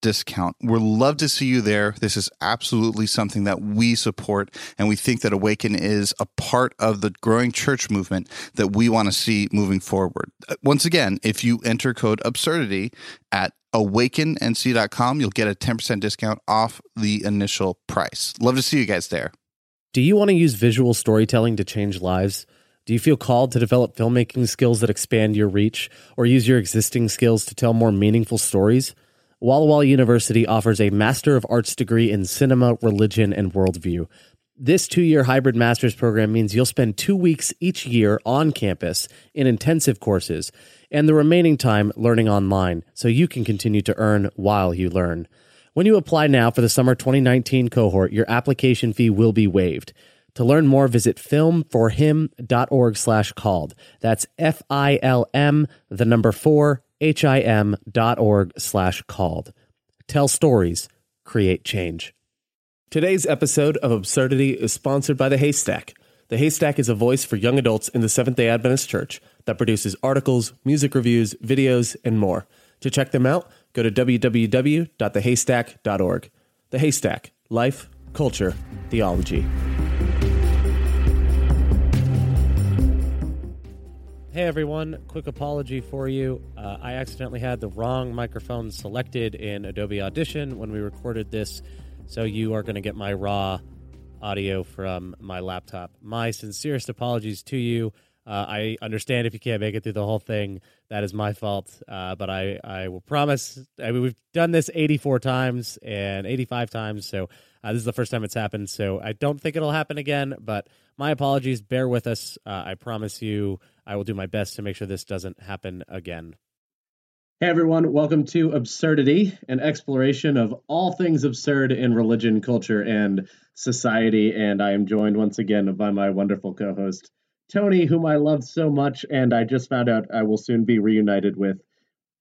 discount. We'd love to see you there. This is absolutely something that we support, and we think that Awaken is a part of the growing church movement that we want to see moving forward. Uh, once again, if you enter code absurdity at awakennc.com, you'll get a 10% discount off the initial price. Love to see you guys there. Do you want to use visual storytelling to change lives? Do you feel called to develop filmmaking skills that expand your reach or use your existing skills to tell more meaningful stories? Walla Walla University offers a Master of Arts degree in cinema, religion, and worldview. This two year hybrid master's program means you'll spend two weeks each year on campus in intensive courses and the remaining time learning online so you can continue to earn while you learn. When you apply now for the summer 2019 cohort, your application fee will be waived. To learn more, visit filmforhim.org slash called. That's F I L M, the number four, him.org slash called. Tell stories, create change. Today's episode of Absurdity is sponsored by The Haystack. The Haystack is a voice for young adults in the Seventh day Adventist Church that produces articles, music reviews, videos, and more. To check them out, go to www.thehaystack.org. The Haystack Life, Culture, Theology. Hey everyone, quick apology for you. Uh, I accidentally had the wrong microphone selected in Adobe Audition when we recorded this, so you are going to get my raw audio from my laptop. My sincerest apologies to you. Uh, I understand if you can't make it through the whole thing, that is my fault. Uh, but I, I will promise. I mean, we've done this 84 times and 85 times, so uh, this is the first time it's happened. So I don't think it'll happen again. But my apologies. Bear with us. Uh, I promise you. I will do my best to make sure this doesn't happen again. Hey everyone, welcome to Absurdity, an exploration of all things absurd in religion, culture, and society. And I am joined once again by my wonderful co host, Tony, whom I love so much, and I just found out I will soon be reunited with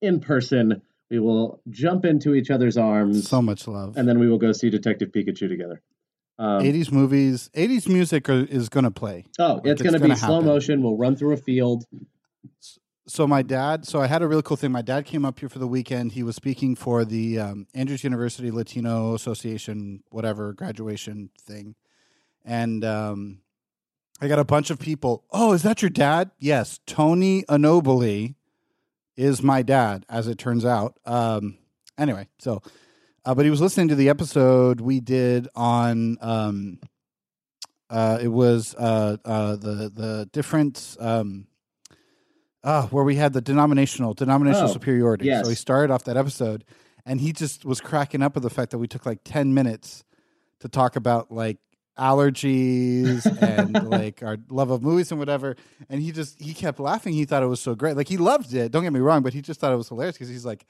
in person. We will jump into each other's arms. So much love. And then we will go see Detective Pikachu together. Um, 80s movies, 80s music are, is going to play. Oh, like it's, going to be slow motion. We'll run through a field. So my dad, so I had a really cool thing. My dad came up here for the weekend. He was speaking for the um, Andrews University Latino Association, whatever graduation thing, and um, I got a bunch of people. Oh, is that your dad? Yes, Tony Anobile is my dad, as it turns out. Um, anyway, so uh, but he was listening to the episode we did on. Um, uh, it was uh, uh, the the different um, uh, where we had the denominational denominational oh, superiority. Yes. So he started off that episode, and he just was cracking up at the fact that we took like ten minutes to talk about like allergies and like our love of movies and whatever. And he just he kept laughing. He thought it was so great. Like he loved it. Don't get me wrong, but he just thought it was hilarious because he's like,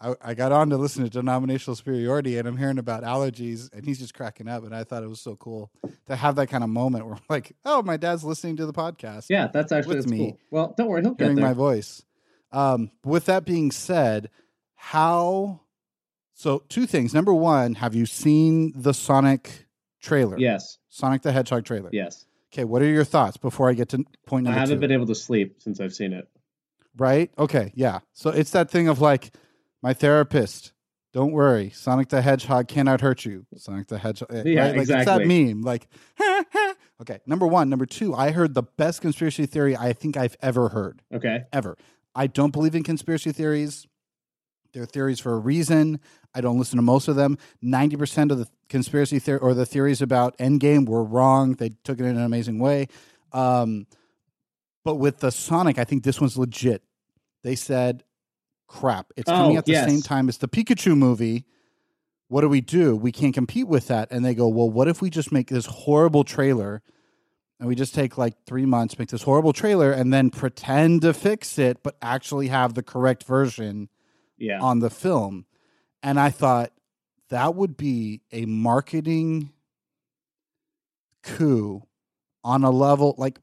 I, I got on to listen to denominational superiority and I'm hearing about allergies and he's just cracking up and I thought it was so cool to have that kind of moment where I'm like, oh, my dad's listening to the podcast. Yeah, that's actually with me. Cool. Well, don't worry, he'll hearing my voice. Um, with that being said, how? So two things. Number one, have you seen the Sonic trailer? Yes. Sonic the Hedgehog trailer. Yes. Okay, what are your thoughts before I get to point number I haven't two? been able to sleep since I've seen it. Right? Okay, yeah. So it's that thing of like my therapist. Don't worry, Sonic the Hedgehog cannot hurt you. Sonic the Hedgehog, eh, yeah, right? Like exactly. it's that meme, like Okay, number one, number two. I heard the best conspiracy theory I think I've ever heard. Okay. ever. I don't believe in conspiracy theories. They're theories for a reason. I don't listen to most of them. Ninety percent of the conspiracy theory or the theories about Endgame were wrong. They took it in an amazing way. Um, but with the Sonic, I think this one's legit. They said, "Crap, it's coming Oh, at the yes. same time as the Pikachu movie." What do we do? We can't compete with that. And they go, "Well, what if we just make this horrible trailer?" and we just take like three months, make this horrible trailer, and then pretend to fix it, but actually have the correct version Yeah. on the film. And I thought that would be a marketing coup on a level like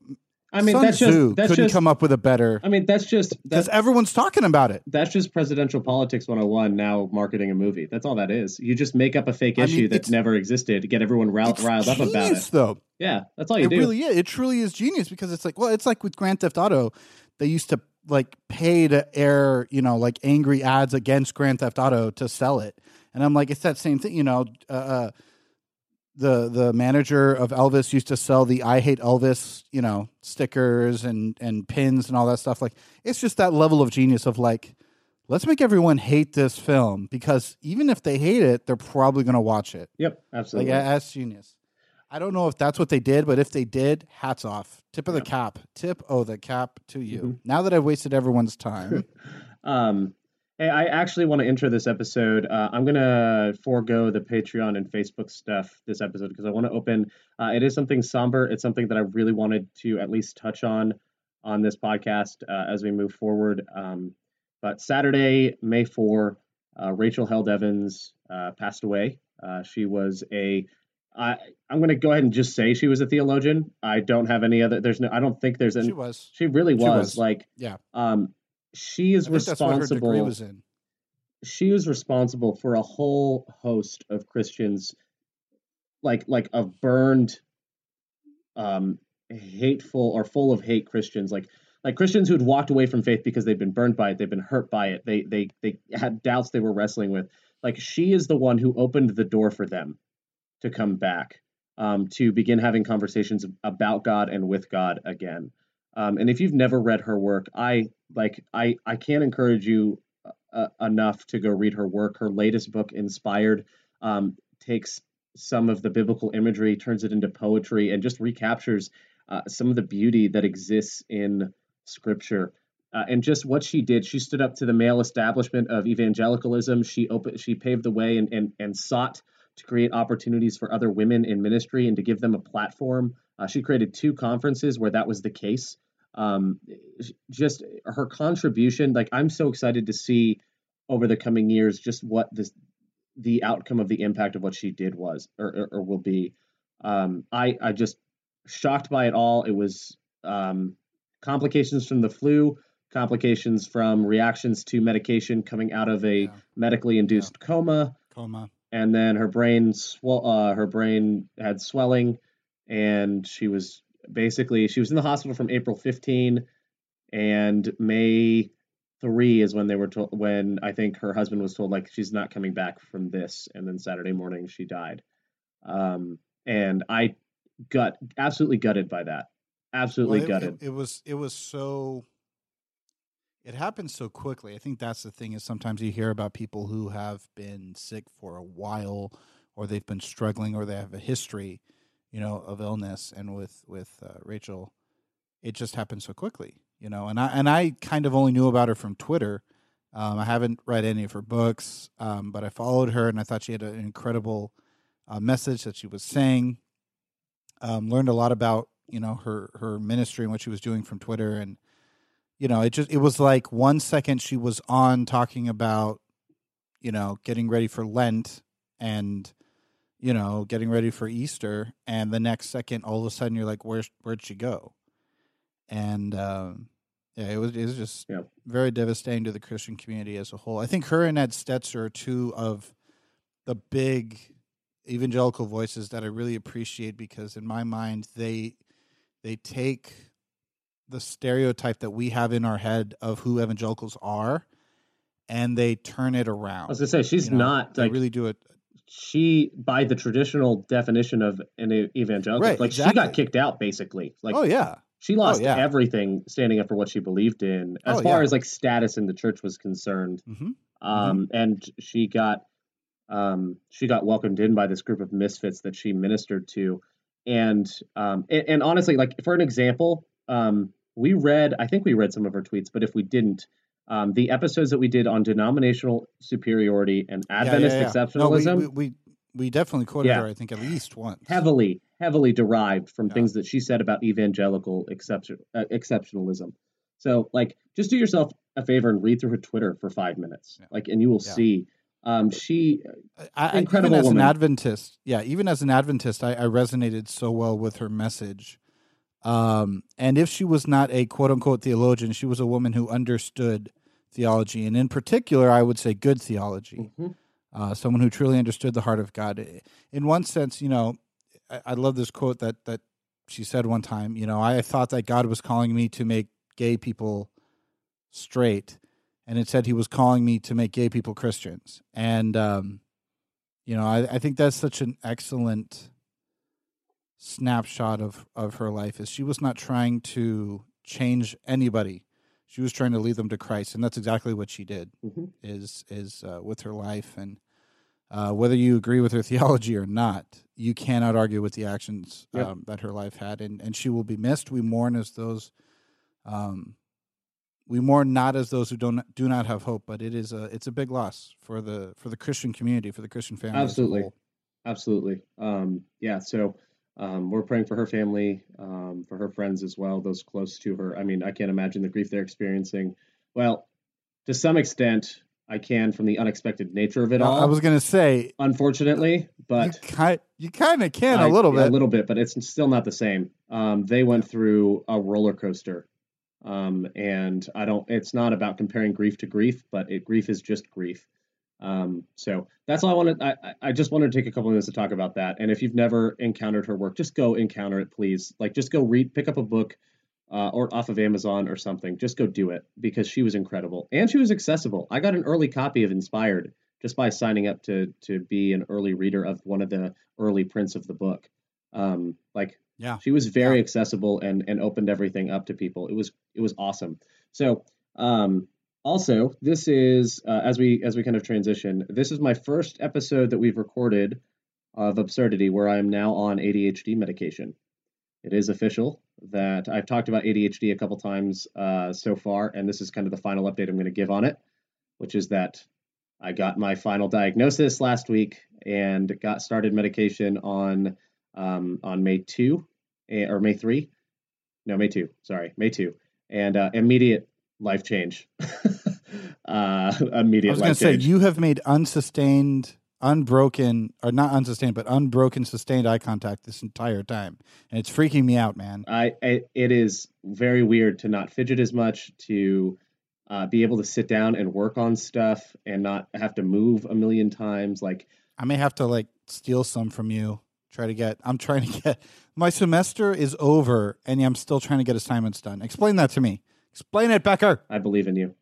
I mean, Sun that's Tzu just that's couldn't just. come up with a better I mean, that's just because that's everyone's talking about it. that's just presidential politics 101 now marketing a movie that's all that is you just make up a fake I mean, issue that it's- never existed to get everyone riled, riled up about it though. yeah that's all you it do really is. It truly is genius because it's like, well, it's like with Grand Theft Auto, they used to like pay to air, you know, like angry ads against Grand Theft Auto to sell it, and I'm like, it's that same thing, you know. Uh, uh, the the manager of Elvis used to sell the I hate Elvis, you know, stickers and and pins and all that stuff. Like, it's just that level of genius of like. Let's make everyone hate this film because even if they hate it, they're probably going to watch it. yep absolutely yeah, that's genius. I don't know if that's what they did, but if they did, hats off. Tip of the cap. Tip oh the cap to you. Mhm. Now that I've wasted everyone's time. um hey i actually want to intro this episode uh, i'm gonna forego the patreon and facebook stuff this episode because i want to open uh, it is something somber it's something that i really wanted to at least touch on on this podcast uh, as we move forward um, but saturday may 4 uh, rachel held evans uh, passed away uh, she was a I, i'm going to go ahead and just say she was a theologian i don't have any other there's no i don't think there's any she was. she really She was, was. like Yeah. um she is I think that's what her degree responsible was in. she was responsible for a whole host of christians like like of burned um hateful or full of hate christians like like christians who'd walked away from faith because they've been burned by it they've been hurt by it they they they had doubts they were wrestling with like she is the one who opened the door for them to come back um, to begin having conversations about god and with god again. Um, and if you've never read her work i like i i can't encourage you uh, enough to go read her work. Her latest book inspired um, takes some of the biblical imagery turns it into poetry and just recaptures uh, some of the beauty that exists in scripture. Uh, and just what she did she stood up to the male establishment of evangelicalism. She opened she paved the way and, and and sought to create opportunities for other women in ministry and to give them a platform. Uh, she created two conferences where that was the case. Um, just her contribution like i'm so excited to see over the coming years just what this the outcome of the impact of what she did was or, or, or will be. Um, i i just shocked by it all. It was um, complications from the flu complications from reactions to medication coming out of a Yeah. medically induced coma. Coma. And then her brain swell uh, her brain had swelling and she was basically she was in the hospital from april 15 and may 3 is when they were told when i think her husband was told like she's not coming back from this. And then saturday morning she died. Um, and i got absolutely gutted by that. Absolutely Well, it, gutted. it, it was it was so it happens so quickly. I think that's the thing is sometimes you hear about people who have been sick for a while or they've been struggling or they have a history, you know, of illness and with with uh, Rachel it just happened so quickly, you know. And I and I kind of only knew about her from Twitter. Um, I haven't read any of her books, um, but I followed her and I thought she had an incredible uh, message that she was saying. Um, learned a lot about you know her her ministry and what she was doing from Twitter, and you know it just it was like one second she was on talking about you know getting ready for Lent and you know getting ready for Easter, and the next second all of a sudden you're like where where'd she go? And um, yeah, it was it was just Yeah. very devastating to the Christian community as a whole. I think her and Ed Stetzer are two of the big evangelical voices that I really appreciate because in my mind they they take the stereotype that we have in our head of who evangelicals are and they turn it i around. was gonna say she's you know? not they like really do it. she, by the traditional definition of an evangelical, Right, like she got kicked out basically. Like oh yeah, she lost yeah. everything standing up for what she believed in, as Oh, far yeah. as like status in the church was concerned. hmm Um, and she got um, she got welcomed in by this group of misfits that she ministered to, and um, and, and honestly, like for an example, um, we read I think we read some of her tweets, but if we didn't. Um, the episodes that we did on denominational superiority and Adventist exceptionalism, No, we, we, we we definitely quoted Yeah. her. I think at least once. heavily, heavily derived from Yeah. things that she said about evangelical exception, uh, exceptionalism. So, like, just do yourself a favor and read through her Twitter for five minutes, Yeah. like, and you will Yeah. see. Um, she, I, I, Incredible even as woman. an Adventist, yeah, even as an Adventist, I, I resonated so well with her message. Um, and if she was not a quote unquote theologian, she was a woman who understood theology, and in particular, I would say good theology. Mhm. Uh, someone who truly understood the heart of God. In one sense, you know, I, I love this quote that that she said one time. You know, I thought that God was calling me to make gay people straight, and it said He was calling me to make gay people Christians. And um, you know, I, I think that's such an excellent snapshot of of her life. Is she was not trying to change anybody; she was trying to lead them to Christ, and that's exactly what she did. Mhm. Is is uh, with her life, and uh, whether you agree with her theology or not, you cannot argue with the actions Yep. um, that her life had, and and she will be missed. We mourn as those. Um, we mourn not as those who don't do not have hope, but it is a it's a big loss for the for the Christian community, for the Christian family. Absolutely. absolutely, um, yeah. So, um, we're praying for her family, um, for her friends as well, those close to her. I mean, I can't imagine the grief they're experiencing. Well, to some extent, I can from the unexpected nature of it all. I was gonna say, unfortunately, but you kind of can I- a little bit. a little bit, but it's still not the same. Um, they went through a roller coaster, um, and I don't. It's not about comparing grief to grief, but it, grief is just grief. Um, so that's all I wanted. I, I- just wanted to take a couple minutes to talk about that. And if you've never encountered her work, just go encounter it, please. Like, just go read, pick up a book, uh, or off of Amazon or something. Just go do it because she was incredible and she was accessible. I got an early copy of Inspired just by signing up to to be an early reader of one of the early prints of the book. Um, like Yeah. she was very Yeah. accessible and and opened everything up to people. It was it was awesome. So um, also this is uh, as we as we kind of transition. This is my first episode that we've recorded of absurdity where I am now on ADHD medication. It is official that I've talked about ADHD a couple times uh, so far, and this is kind of the final update I'm going to give on it, which is that I got my final diagnosis last week and got started medication on um, on May two eh, or May three, no May two, sorry May two, and uh, immediate life change. uh, immediate I was gonna say you have made unsustained, unbroken, or not unsustained, but unbroken, sustained eye contact this entire time, and it's freaking me out, man. I, I it is very weird to not fidget as much, to uh, be able to sit down and work on stuff and not have to move a million times. Like I may have to like steal some from you. Try to get. I'm trying to get. My semester is over, and I'm still trying to get assignments done. Explain that to me. Explain it, Becker. I believe in you.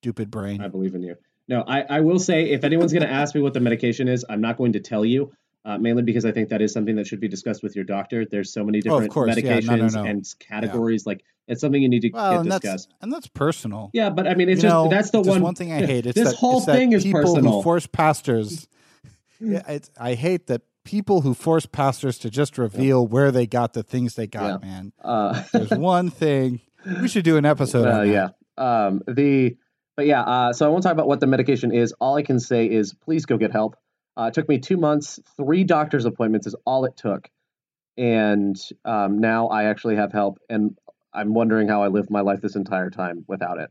Stupid brain. I believe in you. No, I, I will say if anyone's going to ask me what the medication is, I'm not going to tell you. Uh, mainly because I think that is something that should be discussed with your doctor. There's so many Oh, different. Yeah, medications no, no, no. and categories. Like it's something you need to well, get and that's and that's personal. Yeah, but I mean, it's You just know, that's the one. one thing I hate. It's this that, whole it's thing is people personal. who force pastors. yeah, I hate that people who force pastors to just reveal where they got the things they got. Man, uh, there's one thing we should do an episode. Uh, yeah. Um, the but yeah. Uh, so I won't talk about what the medication is. All I can say is please go get help. Uh, it took me two months. Three doctor's appointments is all it took, and um, now I actually have help. And I'm wondering how I lived my life this entire time without it.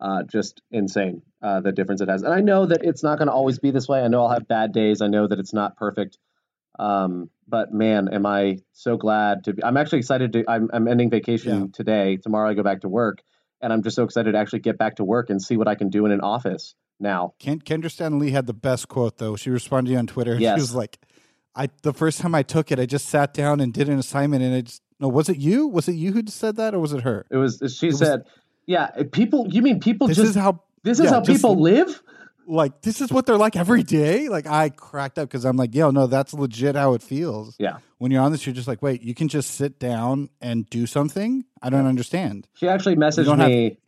Uh, just insane uh, the difference it has. And I know that it's not going to always be this way. I know I'll have bad days. I know that it's not perfect. Um, but man, am I so glad to be. I'm actually excited to. I'm, I'm ending vacation Yeah. today. Tomorrow I go back to work, and I'm just so excited to actually get back to work and see what I can do in an office now. Ken, Kendra Stanley had the best quote though. She responded to you on Twitter. Yes. She was like, "I the first time I took it, I just sat down and did an assignment, and it just no, was it you? Was it you who said that, or was it her? It was. She was- said, "Yeah, people. You mean people This just is how this is yeah, how just- people live? Like this is what they're like every day. Like I cracked up because I'm like, yo, no, that's legit how it feels. Yeah. When you're on this, you're just like, wait, you can just sit down and do something. I don't understand. She actually messaged don't have- me.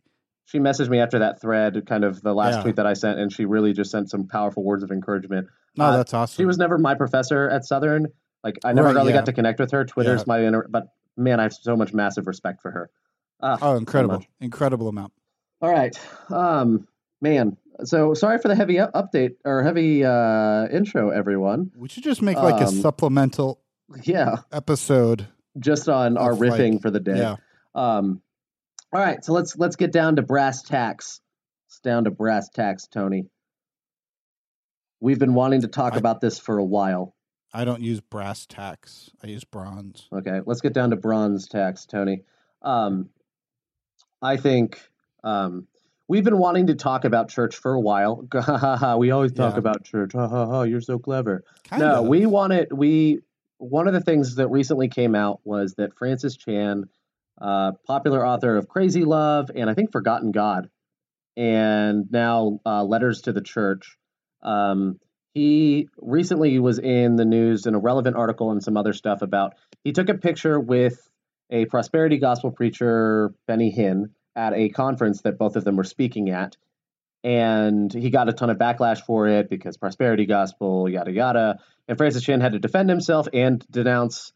She messaged me after that thread, kind of the last Yeah. tweet that I sent, and she really just sent some powerful words of encouragement. No, Uh, that's awesome. She was never my professor at Southern. Like I never Right, really yeah. got to connect with her. Twitter's Yeah. my inter- but man, I have so much massive respect for her. Ah, oh, incredible, much. incredible amount. All right, um, man. So sorry for the heavy update or heavy uh, intro, everyone. We should just make like a Um, supplemental Yeah, episode. just on our Of, like- riffing for the day. Yeah. Um, all right, so let's let's get down to brass tacks. It's down to brass tacks, Tony. We've been wanting to talk I- about this for a while. I don't use brass tacks. I use bronze. Okay, let's get down to bronze tacks, Tony. Um, I think um, we've been wanting to talk about church for a while. we always talk Yeah. about church. Ha ha ha! You're so clever. Kind no, of. we wanted we one of the things that recently came out was that Francis Chan, uh, popular author of Crazy Love and I think Forgotten God, and now uh, Letters to the Church. Um, he recently was in the news in a relevant article and some other stuff about he took a picture with a prosperity gospel preacher Benny Hinn at a conference that both of them were speaking at. And he got a ton of backlash for it because prosperity gospel yada yada. And francis chan had to defend himself and denounce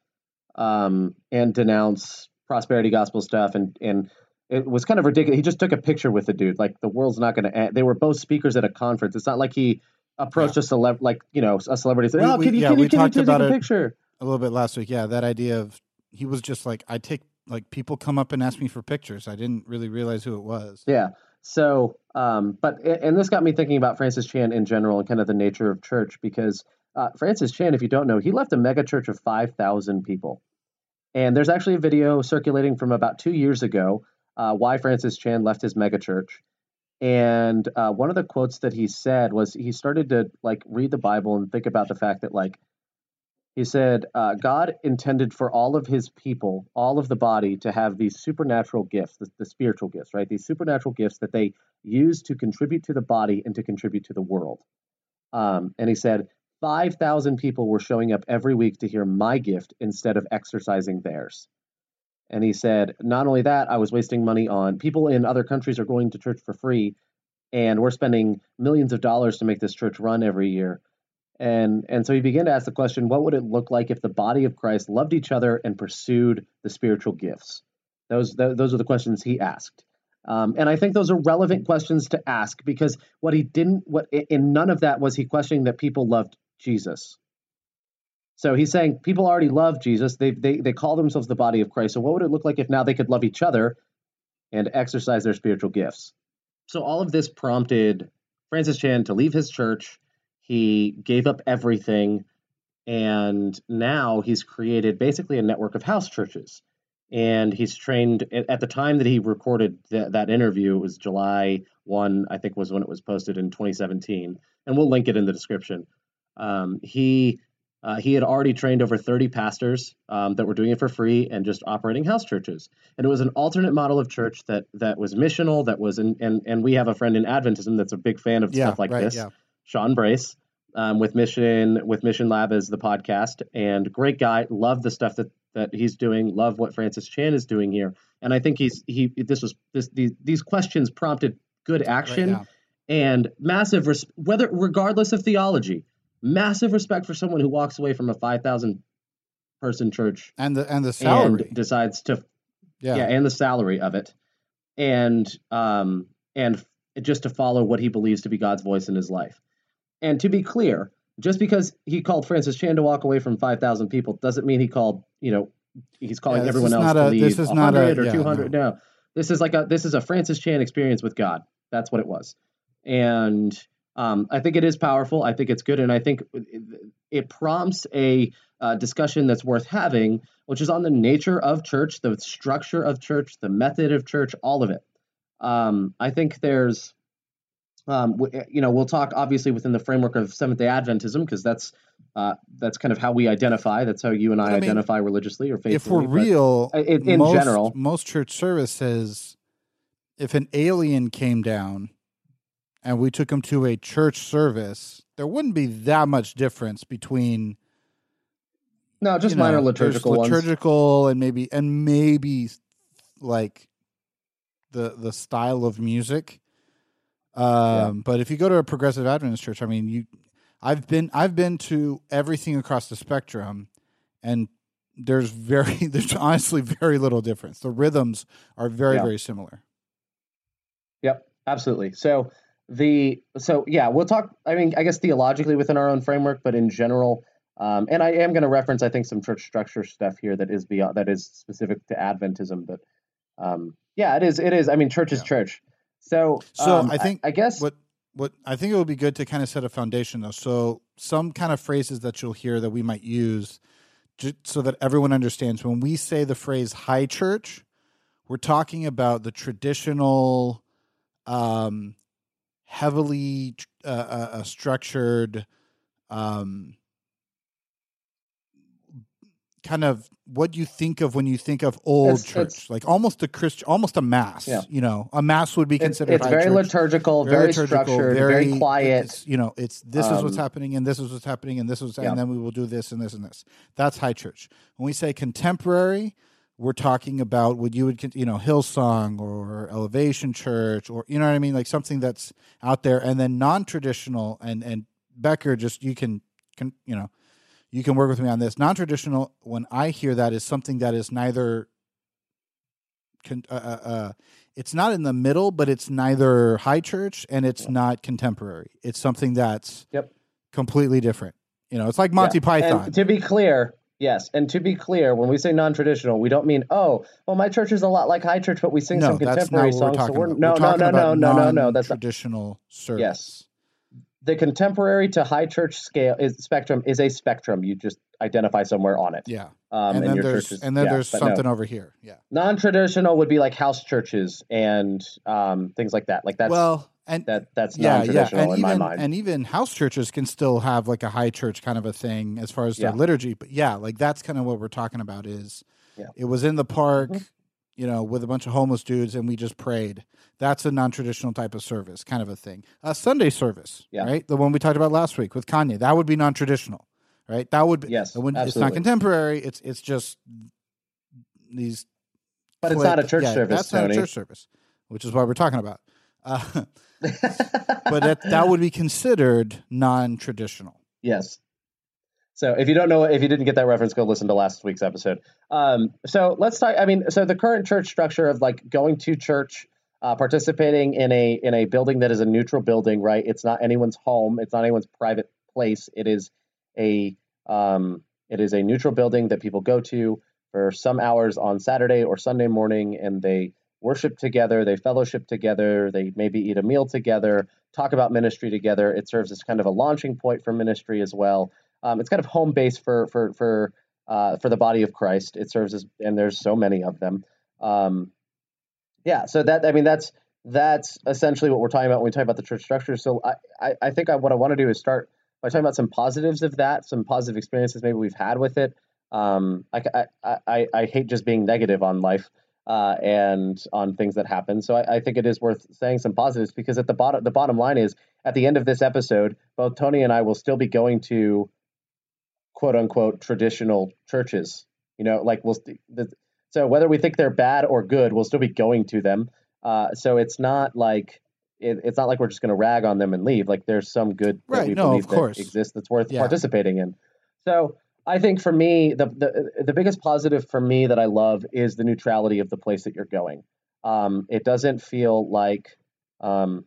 um and denounce prosperity gospel stuff. And and it was kind of ridiculous. He just took a picture with the dude. Like the world's not going to they were both speakers at a conference. It's not like he approached a celeb like you know a celebrity said We- oh we- can you yeah, can you can you take a picture? a little bit last week. Yeah, that idea of he was just like I take like people come up and ask me for pictures. I didn't really realize who it was. Yeah. So, um, but and this got me thinking about Francis Chan in general and kind of the nature of church because uh, Francis Chan, if you don't know, he left a mega church of five thousand people, and there's actually a video circulating from about two years ago uh, why Francis Chan left his mega church. And uh, one of the quotes that he said was he started to like read the Bible and think about the fact that like he said uh, God intended for all of his people, all of the body, to have these supernatural gifts, the, the spiritual gifts, right? These supernatural gifts that they use to contribute to the body and to contribute to the world. Um, and he said, 5,000 people were showing up every week to hear my gift instead of exercising theirs. And he said, not only that, I was wasting money on people in other countries are going to church for free, and we're spending millions of dollars to make this church run every year. And and so he began to ask the question, what would it look like if the body of Christ loved each other and pursued the spiritual gifts? Those th- those are the questions he asked. Um, and I think those are relevant questions to ask because what he didn't, what in none of that was he questioning that people loved Jesus. So he's saying people already love Jesus. They, they they call themselves the body of Christ. So what would it look like if now they could love each other and exercise their spiritual gifts? So all of this prompted Francis Chan to leave his church. He gave up everything, and now he's created basically a network of house churches. And he's trained at the time that he recorded th- that interview. It was July one, I think, was when it was posted in 2017, and we'll link it in the description. Um, he uh, he had already trained over 30 pastors um, that were doing it for free and just operating house churches. And it was an alternate model of church that that was missional. That was in, and and we have a friend in Adventism that's a big fan of Yeah, stuff like right, this. yeah. Sean Brace um, with Mission with Mission Lab as the podcast, and great guy. Love the stuff that that he's doing. Love what Francis Chan is doing here, and I think he's he. This was this these these questions prompted good action yeah. and massive res- whether regardless of theology, massive respect for someone who walks away from a five thousand person church And the and the salary. and decides to yeah. yeah, and the salary of it, and um, and just to follow what he believes to be God's voice in his life. And to be clear, just because he called Francis Chan to walk away from five thousand people doesn't mean he called you know he's calling this everyone else to a- leave this is not a- 100 or yeah, two hundred. No. this is like a this is a Francis Chan experience with God. That's what it was, and um, I think it is powerful. I think it's good, and I think it, it prompts a uh, discussion that's worth having, which is on the nature of church, the structure of church, the method of church, all of it. Um, I think there's, um, you know, we'll talk obviously within the framework of Seventh Day Adventism because that's uh, that's kind of how we identify. That's how you and I, I mean, identify religiously or faithfully. if we're real, in- in most, general- most church services, if an alien came down and we took him to a church service, there wouldn't be that much difference between no, just you know, minor liturgical ones. liturgical and maybe and maybe like the the style of music. Um, but if you go to a progressive Adventist church, I mean, you, I've been I've been to everything across the spectrum, and there's very there's honestly very little difference. The rhythms are very Yeah. very similar. Yep, absolutely. So the so yeah, we'll talk. I mean, I guess theologically within our own framework, but in general, um, and I am going to reference, I think, some church structure stuff here that is beyond that is specific to Adventism. But um, yeah, it is. It is. I mean, church is church. So So um, I think I, guess What what I think it would be good to kind of set a foundation though. So some kind of phrases that you'll hear that we might use, so that everyone understands when we say the phrase "high church," we're talking about the traditional, um, heavily uh, uh, uh, structured, um, kind of what you think of when you think of old It's- church, it's- like almost a Christian, almost a mass. Yeah. You know, a mass would be considered. it's high very liturgical, very, liturgical, structured, very, quiet. It's, you know, it's this is what's Um, happening, and this is what's happening, and this is, Yeah. and then we will do this and this and this. That's high church. When we say contemporary, we're talking about what you would, you know, Hillsong or Elevation Church, or you know what I mean, like something that's out there, and then non-traditional. And and Becker, just you can, can you know, you can work with me on this. Non-traditional. When I hear that, is something that is neither. Con, uh, uh, uh, it's not in the middle, but it's neither high church and it's not contemporary. It's something that's Yep. completely different. You know, it's like Monty Yeah. Python. And to be clear, yes, and to be clear, when we say non-traditional, we don't mean oh, well, my church is a lot like high church, but we sing no, some that's not contemporary we're songs. talking so we're, about. no, we're no, no, no, about no, no, no. That's traditional service. Yes. The contemporary to high church scale is spectrum is a spectrum. You just identify somewhere on it. Yeah. Um, and then there's is, and then yeah, there's but no. something over here. Yeah. non-traditional would be like house churches and um, things like that. Like that's well, and that that's yeah, yeah, non-traditional and in even my mind. and even house churches can still have like a high church kind of a thing as far as their Yeah. liturgy. But yeah, like that's kind of what we're talking about. Is Yeah. it was in the park, Mhm. You know, with a bunch of homeless dudes, and we just prayed. That's a non-traditional type of service, kind of a thing. A Sunday service, Yeah. right? The one we talked about last week with Kanye. That would be non-traditional, right? That would be. yes, it wouldn't- it's not contemporary. It's it's just these. But it's not a church yeah, service, That's not a church service, which is what we're talking about. Uh, but that that would be considered non-traditional. Yes. So if you don't know, if you didn't get that reference, go listen to last week's episode. Um, so let's talk. I mean, so the current church structure of like going to church, uh, participating in a in a building that is a neutral building, right? It's not anyone's home. It's not anyone's private place. It is a um, it is a neutral building that people go to for some hours on Saturday or Sunday morning, and they worship together, they fellowship together, they maybe eat a meal together, talk about ministry together. It serves as kind of a launching point for ministry as well. Um, it's kind of home base for for for uh, for the body of Christ. It serves as, and there's so many of them. Um, yeah, so that I mean that's that's essentially what we're talking about when we talk about the church structure. So I I, I think I, what I want to do is start by talking about some positives of that, some positive experiences maybe we've had with it. Um, I, I, I, I hate just being negative on life uh, and on things that happen. So I, I think it is worth saying some positives because at the bottom, the bottom line is at the end of this episode, both Tony and I will still be going to quote unquote traditional churches. You know, like we'll the, so whether we think they're bad or good, we'll still be going to them. Uh, so it's not like it, it's not like we're just going to rag on them and leave. Like there's some good that Right, we no, believe of course. that exists that's worth Yeah. participating in. So I think for me, the, the the biggest positive for me that I love is the neutrality of the place that you're going. Um, it doesn't feel like um,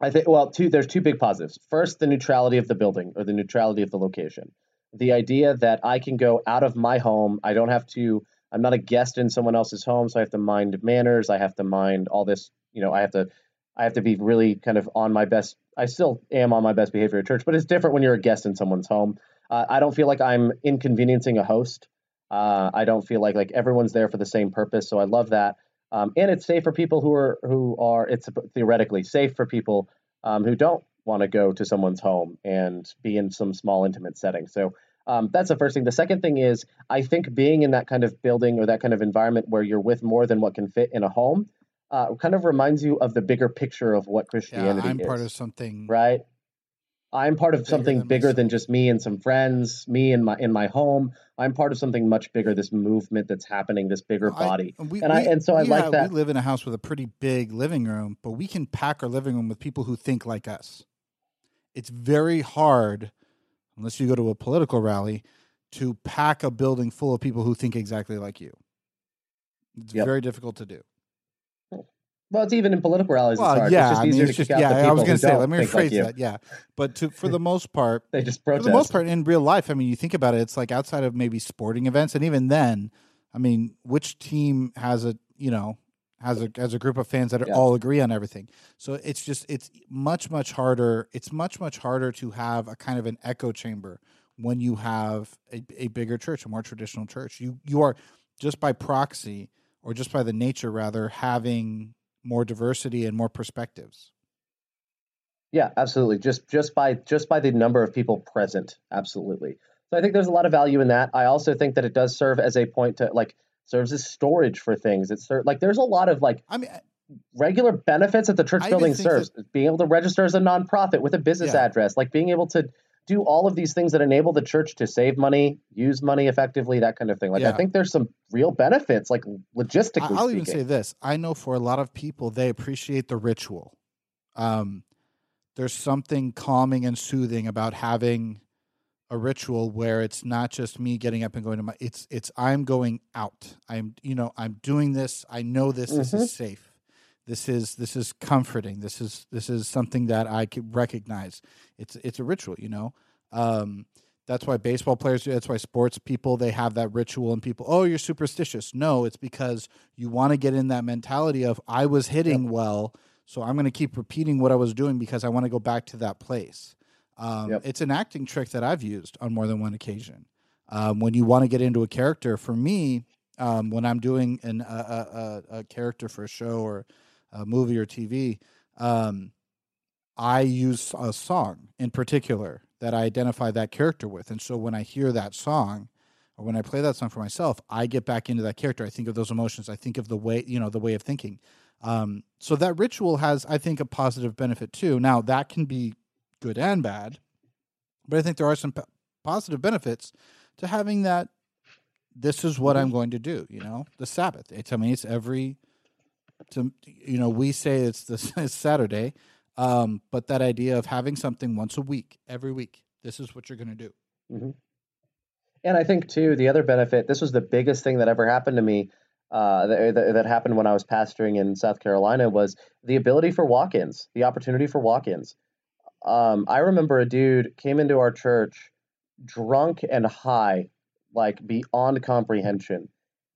I think well, two there's two big positives. First, the neutrality of the building or the neutrality of the location. The idea that I can go out of my home, I don't have to I'm not a guest in someone else's home, so I have to mind manners, I have to mind all this, you know, I have to I have to be really kind of on my best I still am on my best behavior at church, but it's different when you're a guest in someone's home. Uh, I don't feel like I'm inconveniencing a host. Uh, I don't feel like like everyone's there for the same purpose, so I love that. Um, and it's safe for people who are who are it's theoretically safe for people um, who don't want to go to someone's home and be in some small intimate setting. So um, that's the first thing. The second thing is I think being in that kind of building or that kind of environment where you're with more than what can fit in a home uh, kind of reminds you of the bigger picture of what Christianity is. Yeah, I'm is. part of something. right? I'm part of Bigger something than bigger than just me and some friends, me and my in my home. I'm part of something much bigger. This movement that's happening, this bigger I- body. we, And I- we- and so I like have- that- We live in a house with a pretty big living room, but we can pack our living room with people who think like us. It's very hard, unless you go to a political rally, to pack a building full of people who think exactly like you. It's Yep. very difficult to do. Well, it's even in political rallies. Well, it's hard. yeah, it's just I mean, easier it's to just yeah. the people I was going to say, let me think like that. Yeah, but to for the most part, They just protest. for the most part in real life i mean you think about it it's like outside of maybe sporting events and even then i mean which team has a you know has a has a group of fans that are Yeah. all agree on everything so it's just it's much much harder it's much much harder to have a kind of an echo chamber when you have a, a bigger church a more traditional church you you are just by proxy or just by the nature rather having more diversity and more perspectives Yeah, absolutely. Just just by just by the number of people present, absolutely. So I think there's a lot of value in that. I also think that it does serve as a point to like serves as storage for things. It's ser- like there's a lot of like i mean regular benefits that the church I building serves. Being able to register as a nonprofit with a business Yeah. address, like being able to do all of these things that enable the church to save money, use money effectively, that kind of thing. Like I think there's some real benefits, like logistically I'll speaking. even say this: I know for a lot of people, they appreciate the ritual. Um, there's something calming and soothing about having a ritual where it's not just me getting up and going to my. It's it's I'm going out. I'm you know I'm doing this. I know this. This Mhm. is safe. This is this is comforting. This is this is something that I could recognize. It's it's a ritual. You know. Um, that's why baseball players do. That's why sports people they have that ritual. And people, oh, you're superstitious. No, it's because you want to get in that mentality of I was hitting well, so I'm going to keep repeating what I was doing because I want to go back to that place. Um, Yep. It's an acting trick that I've used on more than one occasion. Um, when you want to get into a character, for me, um, when I'm doing an, a, a, a, a character for a show or a movie or TV, um, I use a song in particular that I identify that character with. And so when I hear that song or when I play that song for myself, I get back into that character. I think of those emotions. I think of the way, you know, the way of thinking. Um, so that ritual has, I think, a positive benefit too. Now, that can be good and bad, but I think there are some p- positive benefits to having that. This is what I'm going to do, you know, the Sabbath. It's, I mean, it's every, to, you know, we say it's this it's Saturday, um, but that idea of having something once a week, every week, this is what you're going to do. And I think too, the other benefit. This was the biggest thing that ever happened to me. Uh, that, that, that happened when I was pastoring in South Carolina was the ability for walk-ins, the opportunity for walk-ins. Um, I remember a dude came into our church drunk and high, like beyond comprehension.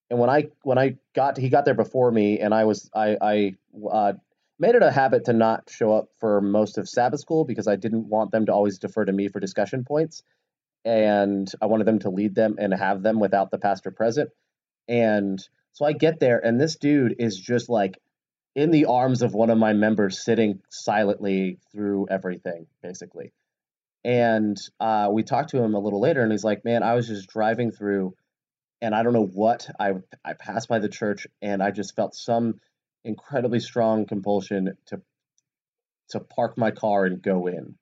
And when I when I got he got there before me, and I was I I uh, made it a habit to not show up for most of Sabbath school because I didn't want them to always defer to me for discussion points, and I wanted them to lead them and have them without the pastor present. And so I get there, and this dude is just like in the arms of one of my members, sitting silently through everything, basically. And uh, we talked to him a little later, and he's like, "Man, I was just driving through, and I don't know what I I passed by the church, and I just felt some incredibly strong compulsion to to park my car and go in.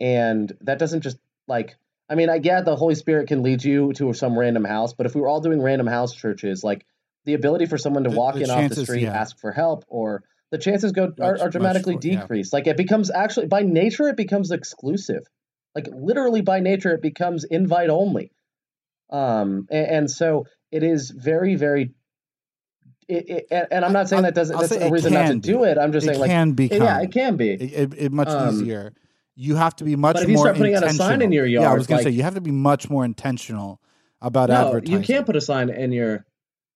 And that doesn't just like I mean, I get the Holy Spirit can lead you to some random house, but if we were all doing random house churches, like the ability for someone to The- walk the in off the street, yeah. ask for help, or the chances go are, are dramatically for- yeah. decreased. Like it becomes actually by nature, it becomes exclusive. Like literally by nature, it becomes invite only. Um, and, and so it is very, very. It, it, and, I'm not saying I- that doesn't. I'll That's say a reason not to do it. I'm just it saying, like, can become. yeah, it can be. it, it, much Um, easier. You have to be much but if you start putting out a sign in your yeah, I was going to say you have to be much more intentional about no, advertising. you can't put a sign in your.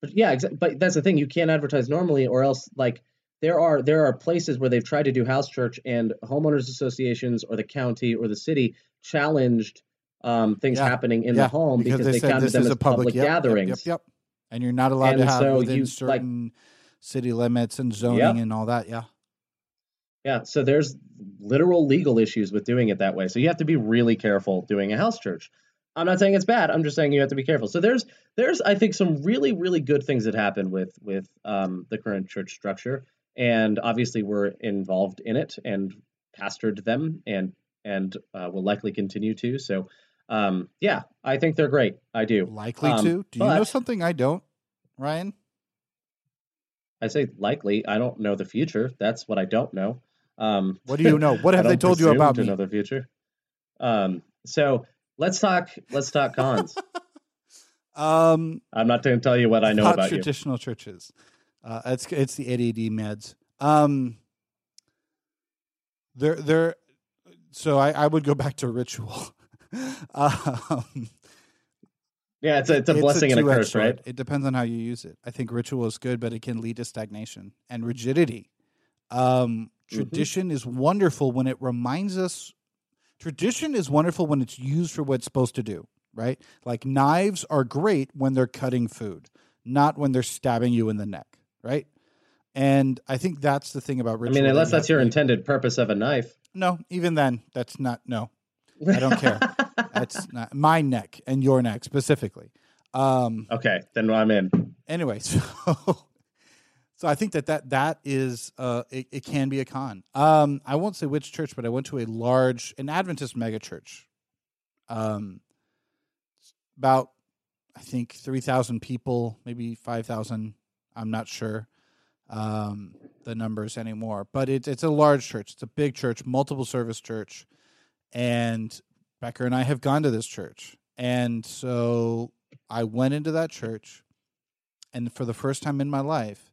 But yeah, exa- but that's the thing. You can't advertise normally, or else like there are there are places where they've tried to do house church, and homeowners associations or the county or the city challenged um, things Yeah, happening in yeah, the home because, they, said counted this them is as a public, yep, yep, gatherings. Yep, yep, And you're not allowed to have so within you, like- certain city limits and zoning Yep. and all that. Yeah. Yeah, so there's literal legal issues with doing it that way. So you have to be really careful doing a house church. I'm not saying it's bad. I'm just saying you have to be careful. So there's there's I think some really really good things that happen with with um, the current church structure, and obviously we're involved in it and pastored them and and uh, will likely continue to. So um, yeah, I think they're great. I do. Likely Um, to. Do you but- know something I don't, Ryan? I say likely. I don't know the future. That's what I don't know. Um, What do you know? What have they told you about to me? know the future? Um, so let's talk. Let's talk cons. Um, I'm not going to tell you what I know about you. traditional churches. Uh, it's it's the ADD meds. Um, they're they're so I, I would go back to ritual. um, Yeah, it's a, it's a blessing and a curse, right? It depends on how you use it. I think ritual is good, but it can lead to stagnation and rigidity. Um, Mm-hmm. tradition is wonderful when it reminds us. Tradition is wonderful when it's used for what it's supposed to do, right? Like knives are great when they're cutting food, not when they're stabbing you in the neck, right? And I think that's the thing about I mean, unless that's your intended purpose of a knife. No, even then, that's not. No, I don't care. that's not my neck and your neck specifically. Um, okay, then I'm in. anyway, so so I think that that that is uh it, it can be a con. Um I won't say which church, but I went to a large an Adventist mega church. Um about I think 3,000 people, maybe 5,000, I'm not sure um the numbers anymore, but it's it's a large church. It's a big church, multiple service church. And Becker and I have gone to this church. And so I went into that church and for the first time in my life,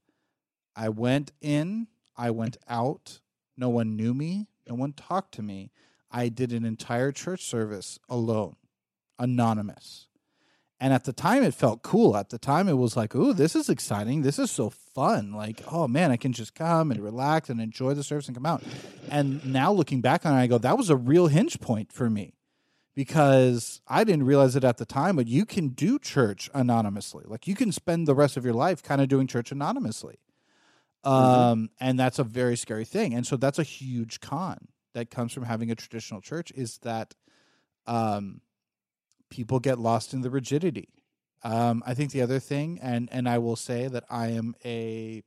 I went in, I went out. No one knew me, no one talked to me. I did an entire church service alone, anonymous. And at the time, it felt cool. At the time, it was like, ooh, this is exciting. This is so fun. Like, oh man, I can just come and relax and enjoy the service and come out. And now looking back on it, I go, that was a real hinge point for me because I didn't realize it at the time, but you can do church anonymously. Like you can spend the rest of your life kind of doing church anonymously. Um, and that's a very scary thing. And so that's a huge con that comes from having a traditional church is that um, people get lost in the rigidity. Um, I think the other thing, and and I will say that I am a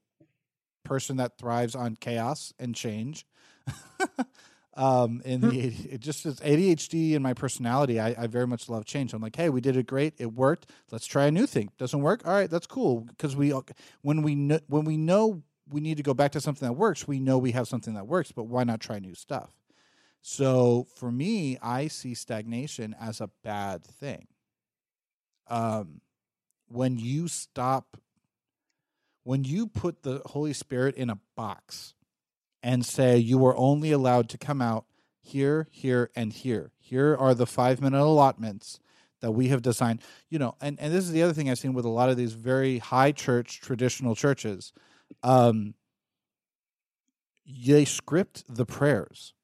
person that thrives on chaos and change. um, in the AD it just as ADHD and my personality, I, I very much love change. I'm like, hey, we did it great, it worked. Let's try a new thing. Doesn't work, all right, that's cool. Because we when we know when we know we need to go back to something that works, we know we have something that works. But why not try new stuff? So for me, I see stagnation as a bad thing. Um, when you stop, when you put the Holy Spirit in a box and say you are only allowed to come out here, here, and here. Here are the five minute allotments that we have designed. You know, and, and this is the other thing I've seen with a lot of these very high church traditional churches. Um, they script the prayers.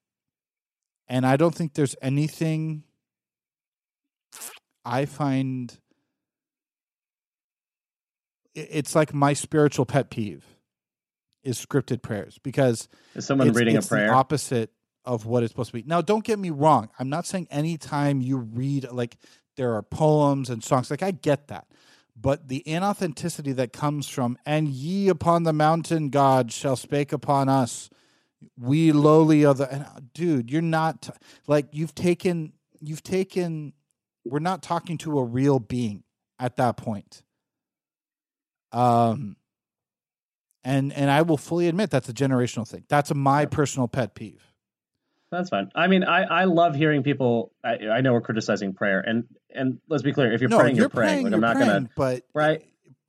And I don't think there's anything I find it's like my spiritual pet peeve is scripted prayers because Is someone it's, reading it's a prayer? the opposite of what it's supposed to be. Now, don't get me wrong. I'm not saying anytime you read like there are poems and songs, like I get that. But the inauthenticity that comes from, and ye upon the mountain, God shall spake upon us, we lowly of the, and, uh, dude, you're not like you've taken, you've taken, we're not talking to a real being at that point. Um, and and I will fully admit that's a generational thing. That's my personal pet peeve. That's fine. I mean, I, I love hearing people. I, I know we're criticizing prayer, and and let's be clear: if you're no, praying, you're, you're praying. praying. Like, you're I'm not praying, gonna. but Right.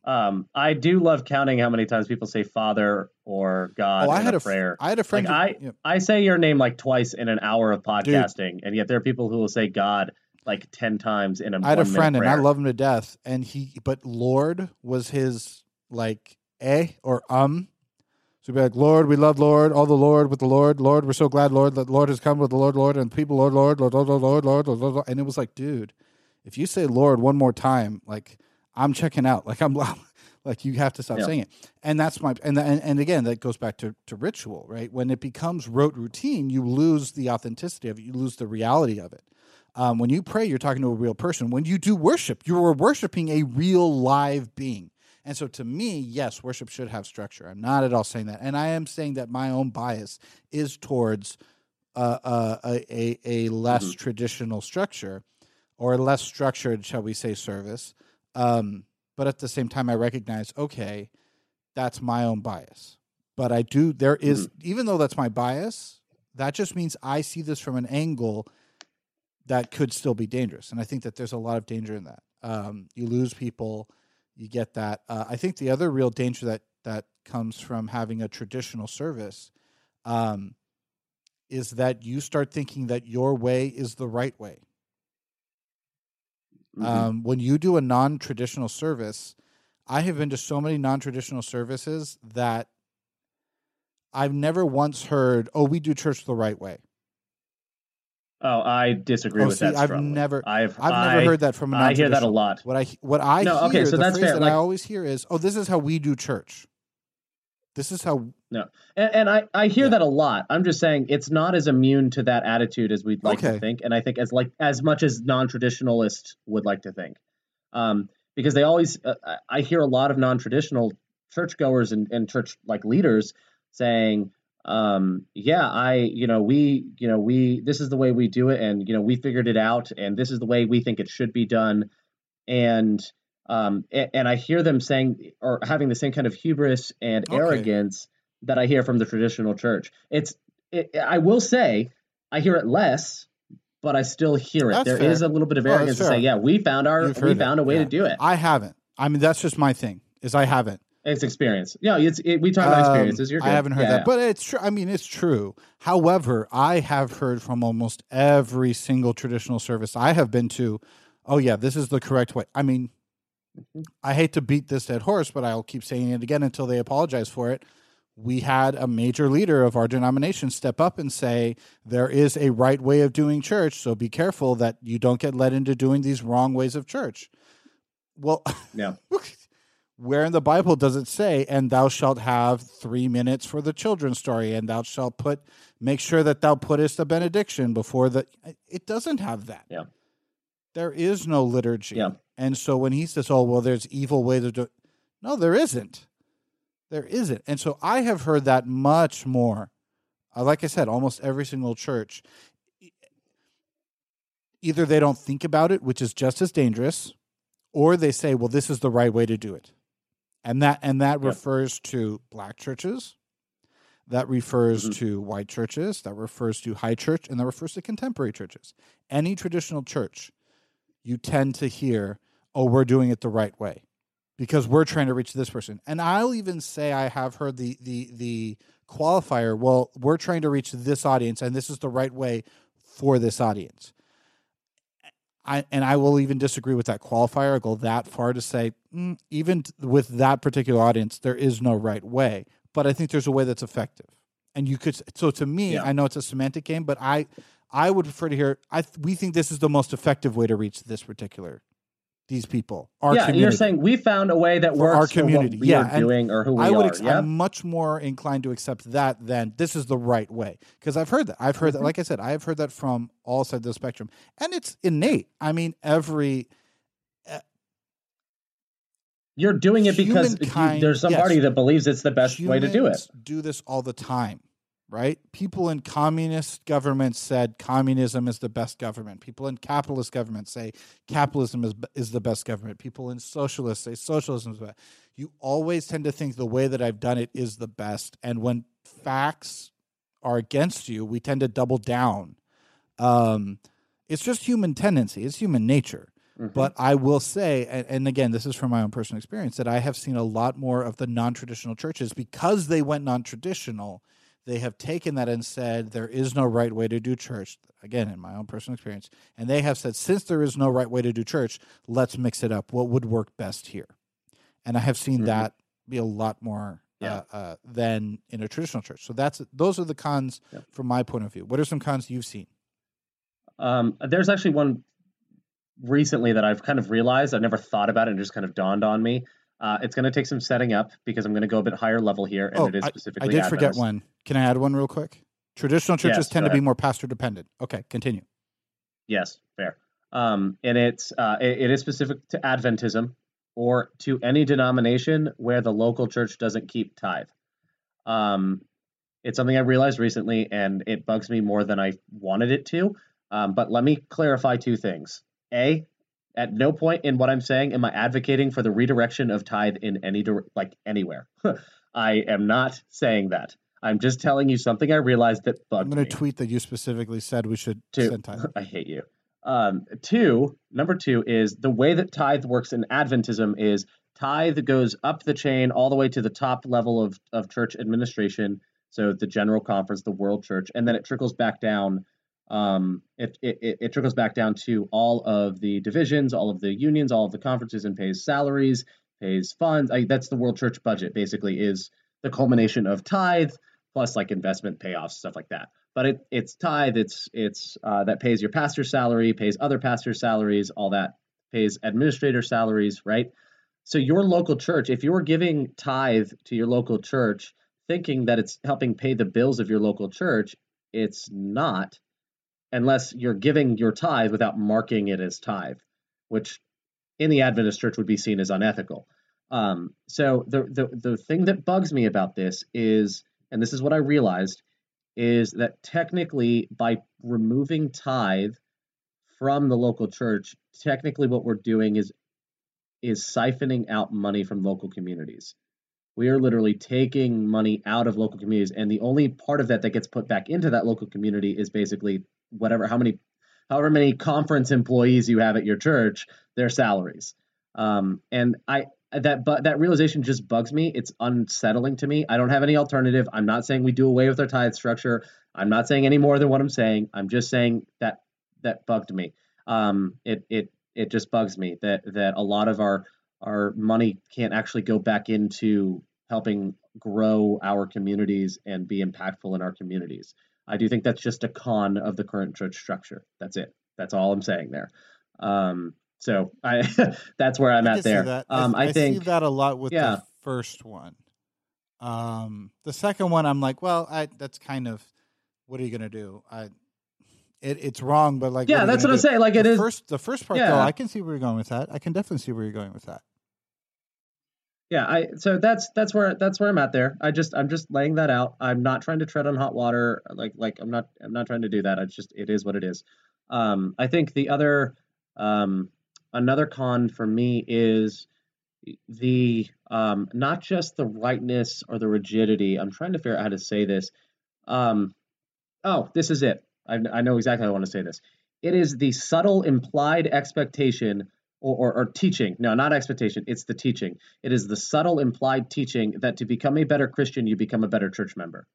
Um, I do love counting how many times people say Father or God Oh, I had a a prayer. I had a friend. Like, who- yeah. I say your name like twice in an hour of podcasting, and yet there are people who will say God like ten times in a. I had a friend, and I love him to death. And he, but Lord was his like eh or um. So be like, Lord, we love Lord, all the Lord with the Lord, Lord, we're so glad, Lord, that Lord has come with the Lord, Lord, and people, Lord, Lord, Lord, Lord, Lord, Lord, Lord, Lord, Lord. And it was like, dude, if you say Lord one more time, like I'm checking out. Like I'm like you have to stop Yeah. saying it. And that's my and, and and again that goes back to to ritual, right? When it becomes rote routine, you lose the authenticity of it, you lose the reality of it. Um, when you pray, you're talking to a real person. When you do worship, you are worshiping a real live being. And so, to me, yes, worship should have structure. I'm not at all saying that, and I am saying that my own bias is towards uh, uh, a, a a less Mhm. traditional structure or a less structured, shall we say, service. Um, but at the same time, I recognize, okay, that's my own bias. But I do. There is, even though that's my bias, that just means I see this from an angle that could still be dangerous. And I think that there's a lot of danger in that. Um, you lose people, you get that. Uh, I think the other real danger that that comes from having a traditional service um, is that you start thinking that your way is the right way. Mhm. Um, when you do a non-traditional service, I have been to so many non-traditional services that I've never once heard, "Oh, we do church the right way." Oh, I disagree Oh, with see, that. I've never, I've I've I, never heard that from a I hear that a lot. What I what I No, hear, okay, so the that's phrase fair, that like- I always hear is, "Oh, this is how we do church." This is how. And, and I, I hear Yeah. that a lot. I'm just saying it's not as immune to that attitude as we'd like Okay. to think, and I think as like as much as non-traditionalists would like to think, um, because they always uh, I- I hear a lot of non-traditional churchgoers and, and church like leaders saying, um, yeah, I you know we you know we this is the way we do it, and you know we figured it out, and this is the way we think it should be done, and um, a- and I hear them saying or having the same kind of hubris and Okay. arrogance that I hear from the traditional church. It's it, I will say I hear it less, but I still hear it. There That's is a little bit of Oh, arrogance to say, yeah, we found our we heard it, found a way yeah. to do it. I haven't. I mean, that's just my thing. Is I haven't. It's experience. Yeah, it's it, we talk about Um, experiences. You're good. I haven't heard Yeah, that, yeah. but it's true. I mean, it's true. However, I have heard from almost every single traditional service I have been to. Oh yeah, this is the correct way. I mean. I hate to beat this dead horse, but I'll keep saying it again until they apologize for it. We had a major leader of our denomination step up and say there is a right way of doing church, so be careful that you don't get led into doing these wrong ways of church. Well, Yeah. where in the Bible does it say, and thou shalt have three minutes for the children's story, and thou shalt put, make sure that thou puttest a benediction before the. It doesn't have that. Yeah. There is no liturgy. Yeah. And so when he says, oh, well, there's evil ways of doing no, there isn't. There isn't. And so I have heard that much more. Uh, like I said, almost every single church. Either they don't think about it, which is just as dangerous, or they say, well, this is the right way to do it. And that and that Yep. refers to black churches. That refers Mhm. to white churches, that refers to high church, and that refers to contemporary churches. Any traditional church, you tend to hear, oh, we're doing it the right way because we're trying to reach this person. And I'll even say I have heard the the the qualifier, well, we're trying to reach this audience and this is the right way for this audience. I, and I will even disagree with that qualifier. I go that far to say, mm, even with that particular audience, there is no right way. But I think there's a way that's effective. And you could, so to me, Yeah. I know it's a semantic game, but I, I would prefer to hear. I th- we think this is the most effective way to reach this particular, these people. Our yeah, community. you're saying we found a way that For works our for community. what we Yeah, are and doing or who we I would. are. Ex- yeah, I'm much more inclined to accept that than this is the right way because I've heard that. I've heard that. Mhm. Like I said, I've heard that from all sides of the spectrum, and it's innate. I mean, every you're doing it because you- there's somebody yes. that believes it's the best way to do it. Do this all the time, right? People in communist governments said communism is the best government. People in capitalist governments say capitalism is is the best government. People in socialists say socialism is the best. You always tend to think the way that I've done it is the best, and when facts are against you, we tend to double down. Um, it's just human tendency. It's human nature. Mhm. But I will say, and, and again, this is from my own personal experience, that I have seen a lot more of the non traditional churches because they went non traditional. They have taken that and said there is no right way to do church. Again, in my own personal experience. And they have said, since there is no right way to do church, let's mix it up. What would work best here? And I have seen Mhm. that be a lot more Yeah. uh, uh, than in a traditional church. So that's those are the cons Yeah. from my point of view. What are some cons you've seen? Um, there's actually one recently that I've kind of realized. I've never thought about it and it just kind of dawned on me. Uh, it's going to take some setting up because I'm going to go a bit higher level here, and Oh, it is I specifically. did forget Adventist. one. Can I add one real quick? Traditional churches Yes, tend to be more pastor dependent. Okay, continue. Yes, fair. Um, and it's uh, it, it is specific to Adventism or to any denomination where the local church doesn't keep tithe. Um, it's something I realized recently, and it bugs me more than I wanted it to. Um, but let me clarify two things. A, at no point in what I'm saying am I advocating for the redirection of tithe in any like anywhere. I am not saying that. I'm just telling you something I realized that bugged I'm going to tweet that you specifically said we should two, send tithe. I hate you. Um, two, number two is the way that tithe works in Adventism is tithe goes up the chain all the way to the top level of, of church administration. So the general conference, the world church, and then it trickles back down. Um, it, it, it trickles back down to all of the divisions, all of the unions, all of the conferences, and pays salaries, pays funds. I, that's the world church budget. Basically, is the culmination of tithe plus like investment payoffs, stuff like that. But it, it's tithe. It's it's uh, that pays your pastor's salary, pays other pastors' salaries, all that pays administrator salaries, right? So your local church, if you're giving tithe to your local church, thinking that it's helping pay the bills of your local church, it's not, unless you're giving your tithe without marking it as tithe, which in the Adventist church would be seen as unethical. Um, so the, the the thing that bugs me about this is, and this is what I realized, is that technically by removing tithe from the local church, technically what we're doing is is siphoning out money from local communities. We are literally taking money out of local communities, and the only part of that that gets put back into that local community is basically whatever how many however many conference employees you have at your church, their salaries. Um, and I that but that realization just bugs me. It's unsettling to me. I don't have any alternative. I'm not saying we do away with our tithe structure. I'm not saying any more than what I'm saying. I'm just saying that that bugged me. Um, it it it just bugs me that that a lot of our our money can't actually go back into helping grow our communities and be impactful in our communities. I do think that's just a con of the current church structure. That's it. That's all I'm saying there. Um, so I that's where I'm I at there. Um, I, I, think see that a lot with yeah. the first one. Um, the second one, I'm like, well, I that's kind of what are you gonna do? I it, it's wrong, but like yeah, what that's what I'm saying. Like the it is first the first part yeah. though. I can see where you're going with that. I can definitely see where you're going with that. Yeah, I so that's that's where that's where I'm at there. I just I'm just laying that out. I'm not trying to tread on hot water. Like like I'm not I'm not trying to do that. i just it is what it is. Um, I think the other um, another con for me is the um, not just the rightness or the rigidity. I'm trying to figure out how to say this. Um, oh, this is it. I, I know exactly how I want to say this. It is the subtle implied expectation or, or, or, teaching. No, not expectation. It's the teaching. It is the subtle implied teaching that to become a better Christian, you become a better church member.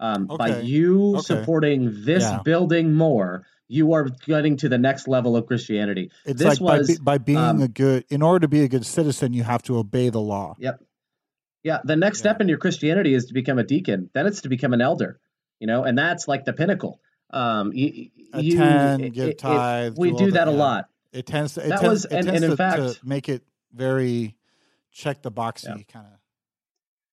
Um, okay. By you okay. supporting this yeah. building more, you are getting to the next level of Christianity. It's this like was, by, be, by being um, a good, in order to be a good citizen, you have to obey the law. Yep. Yeah. The next Yeah. step in your Christianity is to become a deacon. Then it's to become an elder. You know, and that's like the pinnacle. Um, you, you Attend, it- give it- it- we do that a yeah. lot. It tends to. It That tends, was- and- tends and in to, fact- to make it very check the boxy kind of.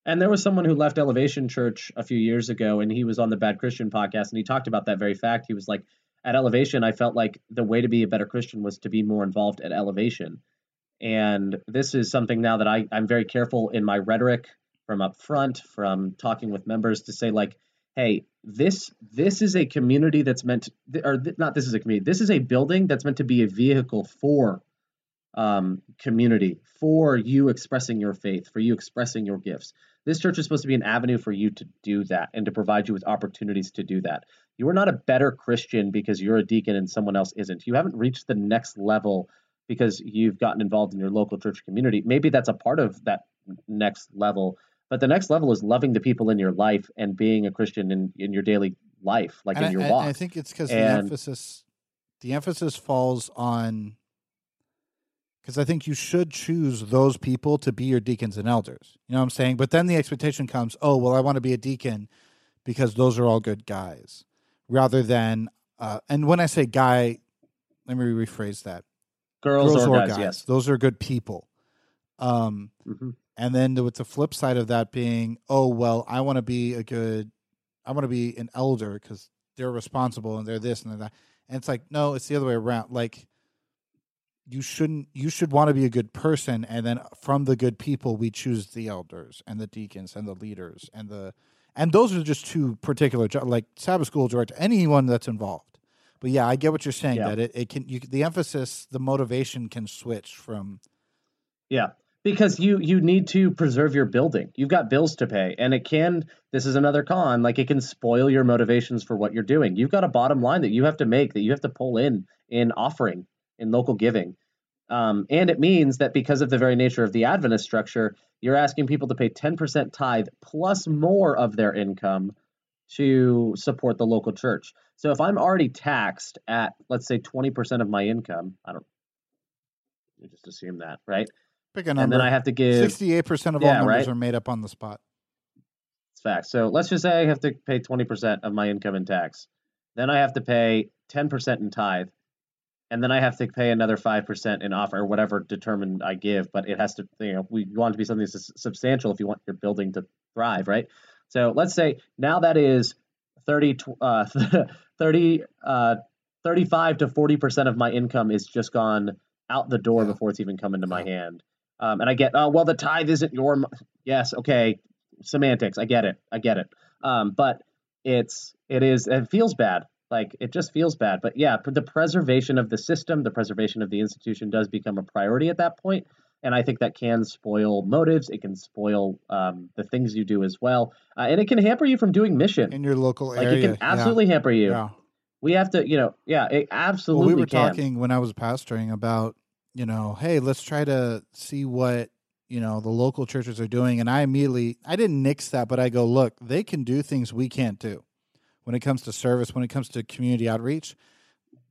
And there was someone who left Elevation Church a few years ago, and he was on the Bad Christian podcast, and he talked about that very fact. He was like, at Elevation, I felt like the way to be a better Christian was to be more involved at Elevation. And this is something now that I, I'm very careful in my rhetoric from up front, from talking with members to say, like, hey, this this is a community that's meant to, or th- not this is a community, this is a building that's meant to be a vehicle for um, community, for you expressing your faith, for you expressing your gifts. This church is supposed to be an avenue for you to do that and to provide you with opportunities to do that. You are not a better Christian because you're a deacon and someone else isn't. You haven't reached the next level because you've gotten involved in your local church community. Maybe that's a part of that next level, but the next level is loving the people in your life and being a Christian in, in your daily life, like and in your I, walk. I think it's because the emphasis, the emphasis falls on. Because I think you should choose those people to be your deacons and elders. You know what I'm saying? But then the expectation comes, oh well, I want to be a deacon because those are all good guys, rather than. Uh, and when I say guy, let me rephrase that. girls, or, guys, yes. those are good people. Um, hmm and then with the flip side of that being, oh well, I want to be a good, I want to be an elder because they're responsible and they're this and they're that. And it's like, no, it's the other way around. Like you shouldn't you should want to be a good person and then from the good people we choose the elders and the deacons and the leaders and the and those are just two particular jobs like sabbath school director anyone that's involved but yeah i get what you're saying Yeah. that it, it can you the emphasis the motivation can switch from Yeah, because you you need to preserve your building. You've got bills to pay, and it can. This is another con. Like it can spoil your motivations for what you're doing. You've got a bottom line that you have to make that you have to pull in in offering in local giving, um, and it means that because of the very nature of the Adventist structure, you're asking people to pay 10% tithe plus more of their income to support the local church. So if I'm already taxed at let's say 20% of my income, I don't. You just assume that, right? Pick a and then I have to give 68% of Yeah, all numbers right? are made up on the spot it's fact. So let's just say I have to pay twenty percent of my income in tax. Then I have to pay ten percent in tithe, and then I have to pay another five percent in offer or whatever determined I give. But it has to, you know, we want it to be something substantial if you want your building to thrive, right? So let's say now that is 30, uh, 30, uh, 35 to 40% of my income is just gone out the door Yeah. before it's even come into my hand. Um, and I get, oh, well, the tithe isn't your, mo-" yes, okay, semantics. I get it. I get it. Um, but it's, it is, it feels bad. Like it just feels bad. But yeah, the preservation of the system, the preservation of the institution does become a priority at that point. And I think that can spoil motives. It can spoil um, the things you do as well. Uh, and it can hamper you from doing mission. in your local Like area it can absolutely hamper you. yeah. We have to, you know, yeah, it Well, absolutely we were can. talking when I was pastoring about, you know, hey, let's try to see what, you know, the local churches are doing. And I immediately, I didn't nix that, but I go, look, they can do things we can't do when it comes to service, when it comes to community outreach.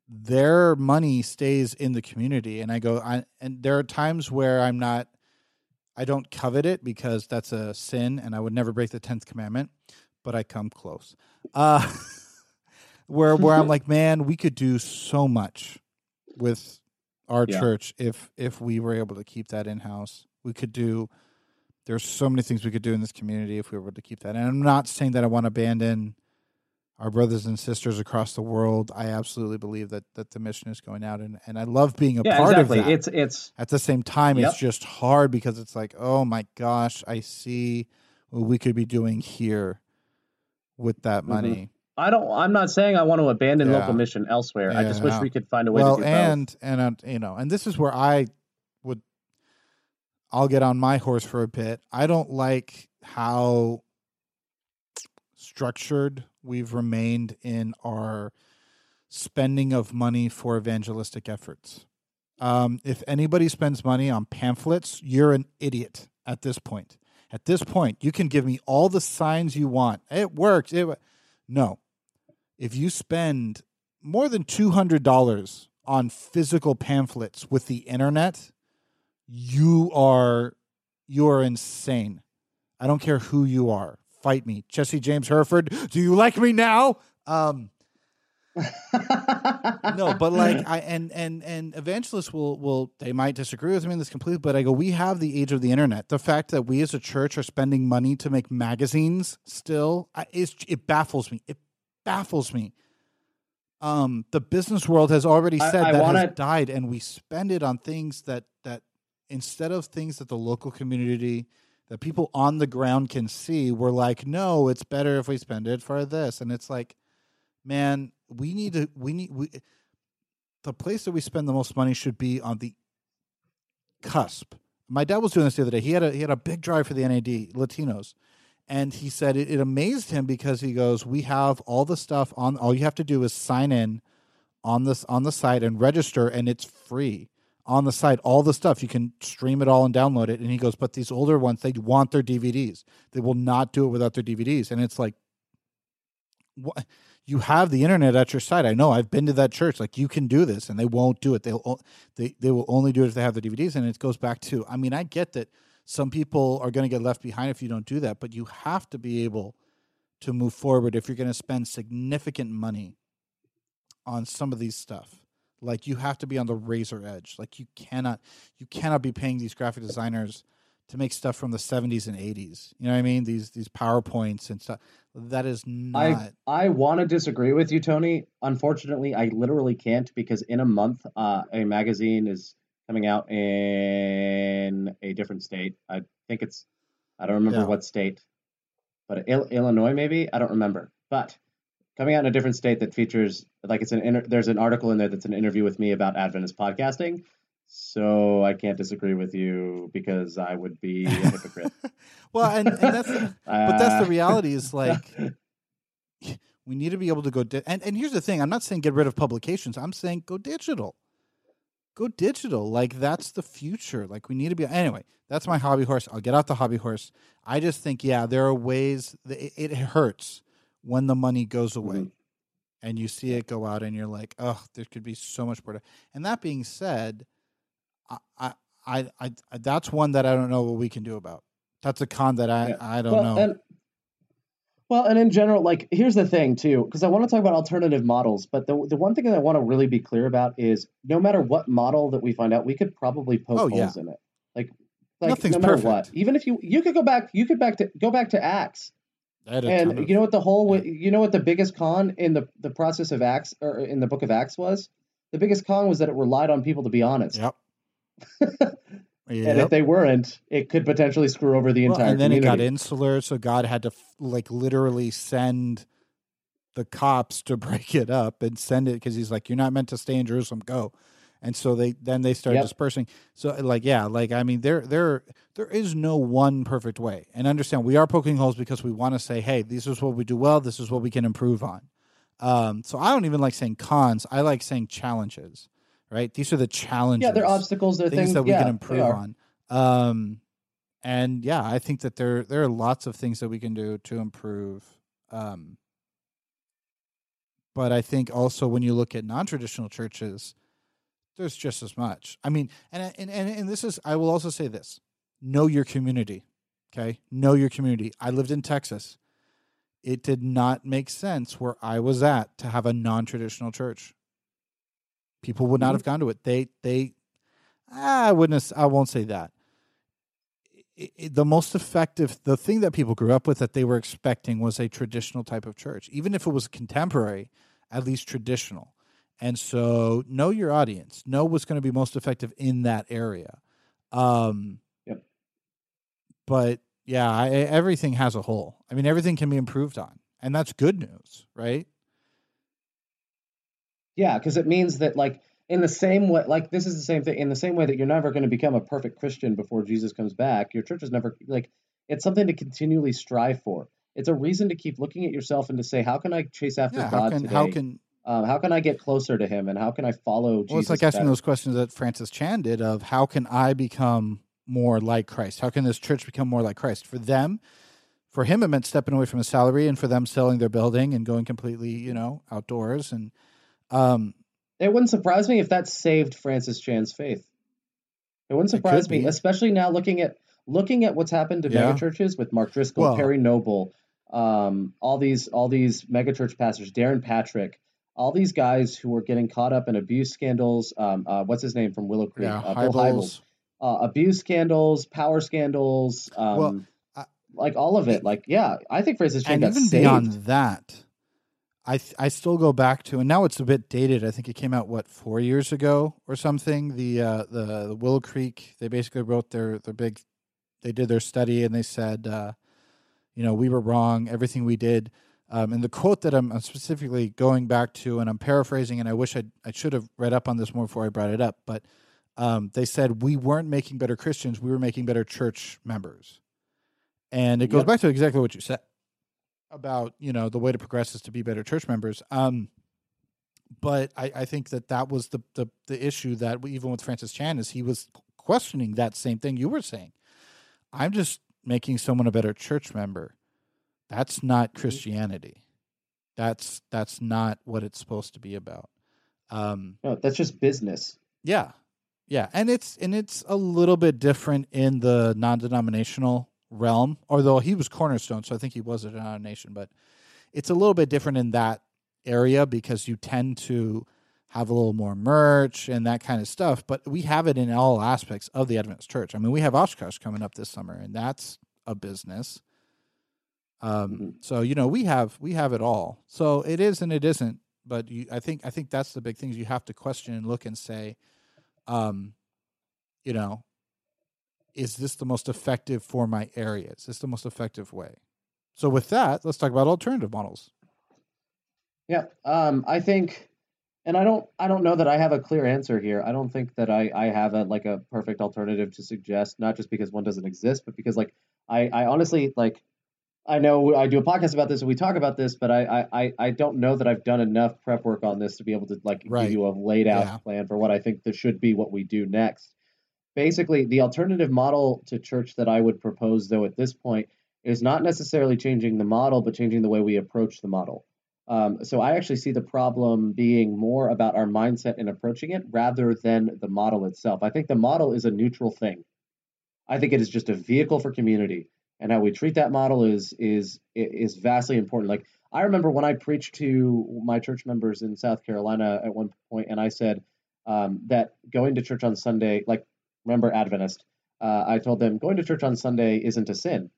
Their money stays in the community. And I go, I, and there are times where I'm not, I don't covet it because that's a sin and I would never break the 10th commandment, but I come close. Uh, where where I'm like, man, we could do so much with our Yeah. church if if we were able to keep that in house. We could do. There's so many things we could do in this community if we were able to keep that. And I'm not saying that I want to abandon our brothers and sisters across the world. I absolutely believe that that the mission is going out, and and I love being a yeah, part exactly. of that. It's it's At the same time, Yep. it's just hard because it's like, oh my gosh, I see what we could be doing here with that Mhm. money. I don't I'm not saying I want to abandon Yeah. local mission elsewhere. I just wish no. we could find a way well to do both. and and uh, you know and this is where i would i'll get on my horse for a bit i don't like how structured we've remained in our spending of money for evangelistic efforts um, if anybody spends money on pamphlets you're an idiot at this point at this point you can give me all the signs you want it works it no if you spend more than $200 on physical pamphlets with the internet you are you are insane. I don't care who you are. Fight me. Jesse james Herford, do you like me now? Um no but like i and and and evangelists will will they might disagree with me in this completely but i go we have the age of the internet. The fact that we as a church are spending money to make magazines still I, is it baffles me. It baffles me. Um the business world has already I- said I that wanna- has died and we spend it on things that that instead of things that the local community that people on the ground can see we're like no it's better if we spend it for this. And it's like man we need to we need we the place that we spend the most money should be on the cusp. My dad was doing this the other day. He had a he had a big drive for the nad latinos and he said it, it amazed him because he goes we have all the stuff on all you have to do is sign in on this on the site and register and it's free on the site all the stuff. You can stream it all and download it. And he goes but these older ones they want their dvds they will not do it without their dvds and it's like what you have the internet at your site. I know. I've been to that church. Like you can do this and they won't do it. They'll they, they will only do it if they have the dvds and it goes back to i mean i get that some people are going to get left behind if you don't do that but you have to be able to move forward if you're going to spend significant money on some of these stuff like you have to be on the razor edge like you cannot you cannot be paying these graphic designers to make stuff from the 70s and 80s. You know what I mean? These these PowerPoints and stuff. That is not. I I want to disagree with you, Tony. Unfortunately, I literally can't because in a month, uh, a magazine is coming out in a different state. I think it's I don't remember Yeah. what state, but Il- Illinois maybe. I don't remember. But coming out in a different state that features like it's an inter- there's an article in there that's an interview with me about Adventist podcasting. So I can't disagree with you because I would be a hypocrite. well, and, and that's the, but that's the Uh, reality. Is like we need to be able to go. Di- and and here's the thing: I'm not saying get rid of publications. I'm saying go digital. Go digital. Like that's the future. Like we need to be. Anyway, that's my hobby horse. I'll get off the hobby horse. I just think, yeah, there are ways. That it, it hurts when the money goes away. Mhm. And you see it go out, and you're like, "Oh, there could be so much more." To-. And that being said, I, I, I, I, that's one that I don't know what we can do about. That's a con that I, Yeah. I don't well, know. And, well, and in general, like here's the thing too, because I want to talk about alternative models, but the the one thing that I want to really be clear about is no matter what model that we find out, we could probably poke Oh, yeah. holes in it. Like, like Nothing's no matter perfect. what, even if you you could go back, you could back to go back to Acts, I had a ton and of- you know what the whole you know what the biggest con in the the process of Acts or in the book of Acts was. The biggest con was that it relied on people to be honest, Yep. and if they weren't, it could potentially screw over the Well, entire and then it got insular, so God had to like literally send the cops to break it up and send it because he's like, "You're not meant to stay in Jerusalem. Go." And so they then they started Yep. dispersing. So like yeah, like I mean there there there is no one perfect way. And understand we are poking holes because we want to say, hey, this is what we do well. This is what we can improve on. Um, so I don't even like saying cons. I like saying challenges. Right? These are the challenges yeah, they're obstacles, they're things, things, that we yeah, can improve on. Um, and yeah, I think that there there are lots of things that we can do to improve. Um, but I think also when you look at non traditional churches, there's just as much. I mean, and and and and this is I will also say this: know your community. Okay, know your community. I lived in Texas. It did not make sense where I was at to have a non traditional church. People would not Mhm. have gone to it. They they I wouldn't. I won't say that. I- I- the most effective, the thing that people grew up with that they were expecting was a traditional type of church, even if it was contemporary, at least traditional. And so, know your audience. Know what's going to be most effective in that area. Um, Yep. But yeah, I, everything has a hole. I mean, everything can be improved on, and that's good news, right? Yeah, because it means that like in the same way, like this is the same thing. In the same way that you're never going to become a perfect Christian before Jesus comes back, your church is never like it's something to continually strive for. It's a reason to keep looking at yourself and to say, how can I chase after Yeah. God How can today? how can um, how can I get closer to Him, and how can I follow Jesus? Well, it's like asking better? those questions that Francis Chan did of how can I become more like Christ? How can this church become more like Christ? For them, for him, it meant stepping away from a salary, and for them, selling their building and going completely, you know, outdoors. And um, It wouldn't surprise me if that saved Francis Chan's faith. It wouldn't It surprise me, especially now looking at looking at what's happened to Yeah. megachurches with Mark Driscoll, Well- Perry Noble, um, all these all these megachurch pastors, Darrin Patrick, all these guys who were getting caught up in abuse scandals. Um, uh, what's his name from Willow Creek? yeah, uh, Bill Hybels. Uh, abuse scandals, power scandals, um, Well, I- like all of it. Like, yeah, I think Francis Chan got even saved. beyond that, I th- I still go back to, and now it's a bit dated. I think it came out what four years ago or something. The uh, the, the Willow Creek. They basically wrote their their big. They did their study and they said, uh, you know, we were wrong. Everything we did. Um, and the quote that I'm, I'm specifically going back to, and I'm paraphrasing, and I wish I I should have read up on this more before I brought it up, but um, they said we weren't making better Christians, we were making better church members, and it goes Yep. back to exactly what you said about you know the way to progress is to be better church members. Um, but I, I think that that was the, the the issue that we, even with Francis Chan is he was questioning that same thing you were saying. I'm just making someone a better church member. That's not Christianity. That's that's not what it's supposed to be about. Um, no, that's just business. yeah, yeah, and it's and it's a little bit different in the non-denominational realm. Although he was cornerstone, so I think he was a denomination, but it's a little bit different in that area because you tend to have a little more merch and that kind of stuff. But we have it in all aspects of the Adventist Church. I mean, we have Oshkosh coming up this summer, and that's a business. Um, Mhm. so you know we have we have it all. So it is and it isn't. But you, I think I think that's the big things you have to question and look and say, um, you know, is this the most effective for my area? Is this the most effective way? So with that, let's talk about alternative models. Yeah, um, I think, and I don't, I don't know that I have a clear answer here. I don't think that I, I have a like a perfect alternative to suggest. Not just because one doesn't exist, but because like I, I honestly like, I know I do a podcast about this and we talk about this, but I, I, I- don't know that I've done enough prep work on this to be able to like Right. give you a laid out Yeah. plan for what I think that should be what we do next. Basically, the alternative model to church that I would propose, though, at this point, is not necessarily changing the model, but changing the way we approach the model. Um, so I actually see the problem being more about our mindset in approaching it rather than the model itself. I think the model is a neutral thing. I think it is just a vehicle for community, and how we treat that model is is is vastly important. Like I remember when I preached to my church members in South Carolina at one point, and I said um, that going to church on Sunday, like remember Adventist, uh, I told them going to church on Sunday isn't a sin,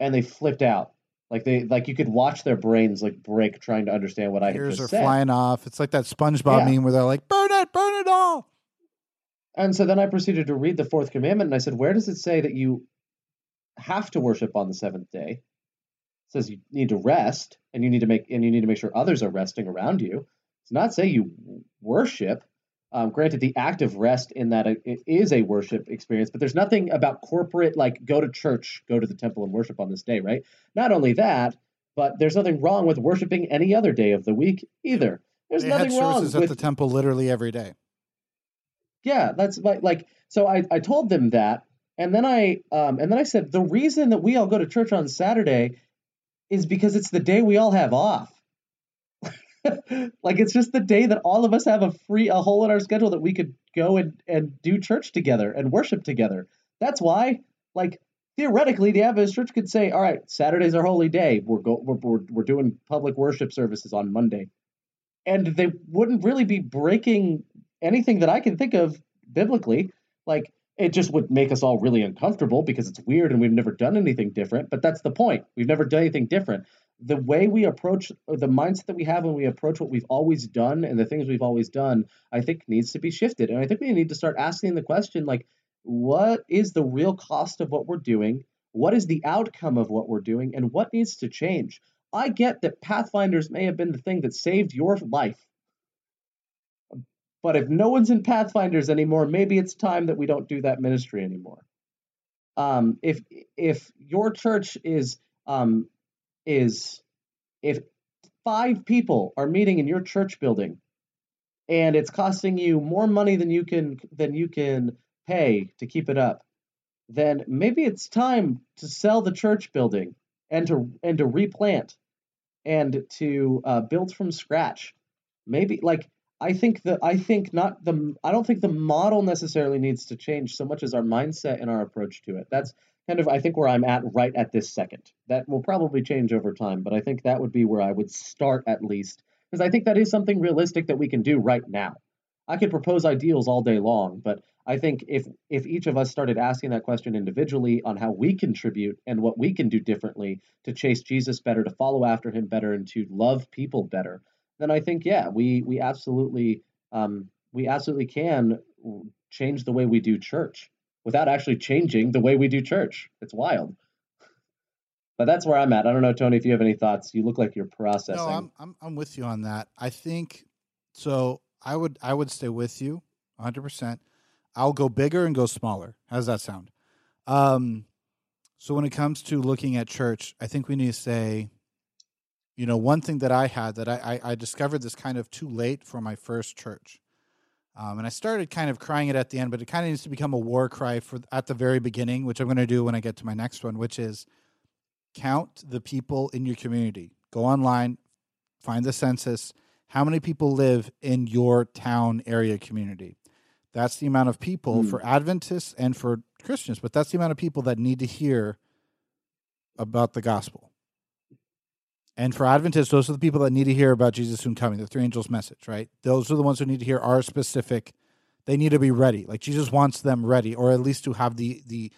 and they flipped out. Like they like you could watch their brains like break trying to understand what I had Ears just are said. flying off. It's like that SpongeBob Yeah. meme where they're like, "Burn it, burn it all." And so then I proceeded to read the fourth commandment, and I said, "Where does it say that you have to worship on the seventh day?" It says you need to rest, and you need to make and you need to make sure others are resting around you. It's not say you worship. Um, granted, the act of rest in that it, it is a worship experience, but there's nothing about corporate like go to church, go to the temple, and worship on this day, right? Not only that, but there's nothing wrong with worshiping any other day of the week either. There's They had nothing wrong with at the temple literally every day. yeah, that's like like so I, I told them that and then I um and then I said the reason that we all go to church on Saturday is because it's the day we all have off. like it's just the day that all of us have a free a hole in our schedule that we could go and and do church together and worship together. That's why like theoretically the Adventist church could say, "All right, Saturday's our holy day. We're go we're, we're, we're doing public worship services on Monday." And they wouldn't really be breaking anything that I can think of biblically. Like it just would make us all really uncomfortable because it's weird and we've never done anything different. But that's the point. We've never done anything different. The way we approach the mindset that we have when we approach what we've always done and the things we've always done, I think needs to be shifted. And I think we need to start asking the question like, what is the real cost of what we're doing? What is the outcome of what we're doing? And what needs to change? I get that Pathfinders may have been the thing that saved your life. But if no one's in Pathfinders anymore, maybe it's time that we don't do that ministry anymore. Um, if if your church is um, is if five people are meeting in your church building, and it's costing you more money than you can than you can pay to keep it up, then maybe it's time to sell the church building and to and to replant and to uh, build from scratch. Maybe like I think that I think not the I don't think the model necessarily needs to change so much as our mindset and our approach to it. That's kind of I think where I'm at right at this second. That will probably change over time, but I think that would be where I would start at least because I think that is something realistic that we can do right now. I could propose ideals all day long, but I think if if each of us started asking that question individually on how we contribute and what we can do differently to chase Jesus better, to follow after him better, and to love people better, then I think yeah, we we absolutely um, we absolutely can change the way we do church without actually changing the way we do church. It's wild. But that's where I'm at. I don't know, Tony, if you have any thoughts. You look like you're processing. No, I'm, I'm I'm with you on that. I think so. I would I would stay with you 100. percent I'll go bigger and go smaller. How does that sound? Um, so when it comes to looking at church, I think we need to say, you know, one thing that I had that I I, I discovered this kind of too late for my first church. Um, and I started kind of crying it at the end, but it kind of needs to become a war cry for at the very beginning, which I'm going to do when I get to my next one, which is count the people in your community. Go online, find the census. How many people live in your town area community? That's the amount of people Hmm. for Adventists and for Christians, but that's the amount of people that need to hear about the gospel. And for Adventists, those are the people that need to hear about Jesus soon coming, the three angels message, right? Those are the ones who need to hear our specific. They need to be ready. Like Jesus wants them ready, or at least to have the the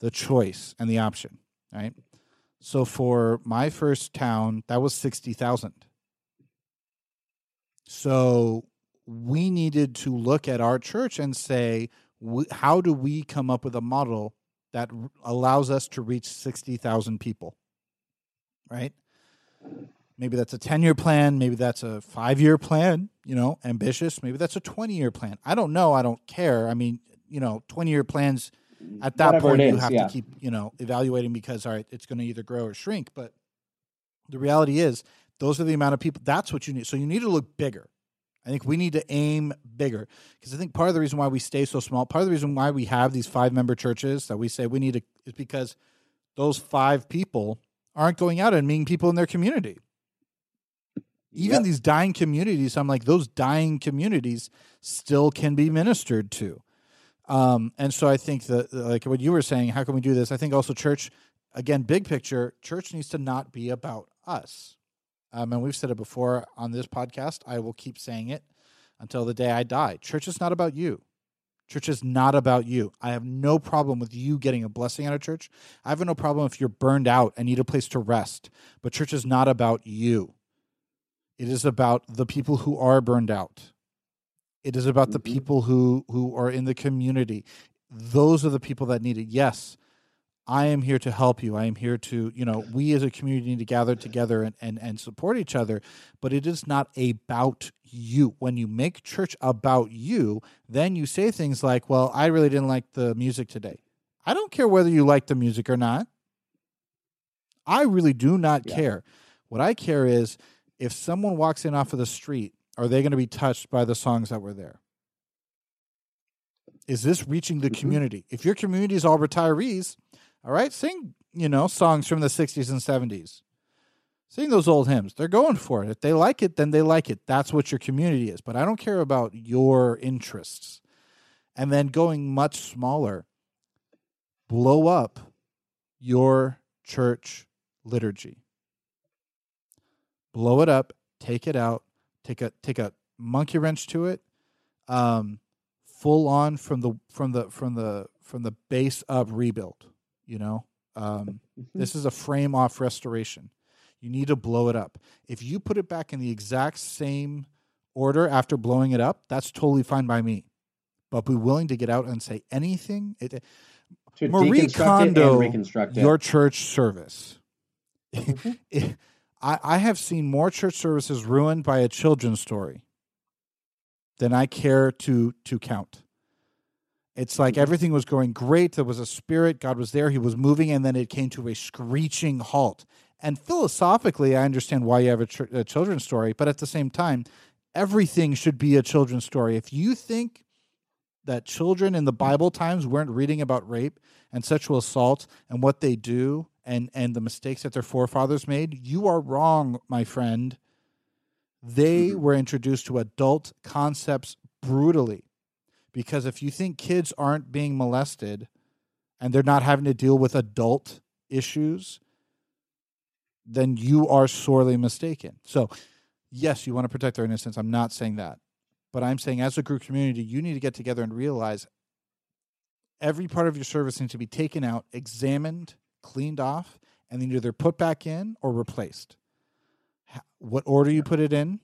the choice and the option, right? So for my first town, that was sixty thousand. So we needed to look at our church and say, how do we come up with a model that allows us to reach 60,000 people? Right? Maybe that's a 10 year plan. Maybe that's a five year plan, you know, ambitious. Maybe that's a 20 year plan. I don't know. I don't care. I mean, you know, 20 year plans at that Whatever point, is, you have yeah. to keep, you know, evaluating because, all right, it's going to either grow or shrink. But the reality is, those are the amount of people. That's what you need. So you need to look bigger. I think we need to aim bigger because I think part of the reason why we stay so small, part of the reason why we have these five member churches that we say we need to is because those five people aren't going out and meeting people in their community. Even yep. these dying communities, I'm like, those dying communities still can be ministered to. Um, and so I think that, like what you were saying, how can we do this? I think also church, again, big picture, church needs to not be about us. Um, and we've said it before on this podcast. I will keep saying it until the day I die. Church is not about you. Church is not about you. I have no problem with you getting a blessing out of church. I have no problem if you're burned out and need a place to rest. But church is not about you. It is about the people who are burned out. It is about mm-hmm. the people who who are in the community. Those are the people that need it. Yes, I am here to help you. I am here to, you know, we as a community need to gather together and, and, and support each other, but it is not about you. When you make church about you, then you say things like, well, I really didn't like the music today. I don't care whether you like the music or not. I really do not yeah. care. What I care is if someone walks in off of the street, are they going to be touched by the songs that were there? Is this reaching the mm-hmm. community? If your community is all retirees, all right, sing, you know, songs from the 60s and 70s. Sing those old hymns. They're going for it. If they like it, then they like it. That's what your community is. But I don't care about your interests. And then going much smaller, blow up your church liturgy. Blow it up, take it out, take a take a monkey wrench to it, um, full on from the from the from the from the base up rebuild you know um, this is a frame off restoration you need to blow it up if you put it back in the exact same order after blowing it up that's totally fine by me but be willing to get out and say anything it, to marie kondo your church service mm-hmm. I, I have seen more church services ruined by a children's story than i care to to count it's like mm-hmm. everything was going great. There was a spirit. God was there. He was moving. And then it came to a screeching halt. And philosophically, I understand why you have a, ch- a children's story. But at the same time, everything should be a children's story. If you think that children in the Bible times weren't reading about rape and sexual assault and what they do and, and the mistakes that their forefathers made, you are wrong, my friend. They mm-hmm. were introduced to adult concepts brutally because if you think kids aren't being molested and they're not having to deal with adult issues, then you are sorely mistaken. So, yes, you want to protect their innocence. I'm not saying that. But I'm saying, as a group community, you need to get together and realize every part of your service needs to be taken out, examined, cleaned off, and then either put back in or replaced. What order you put it in,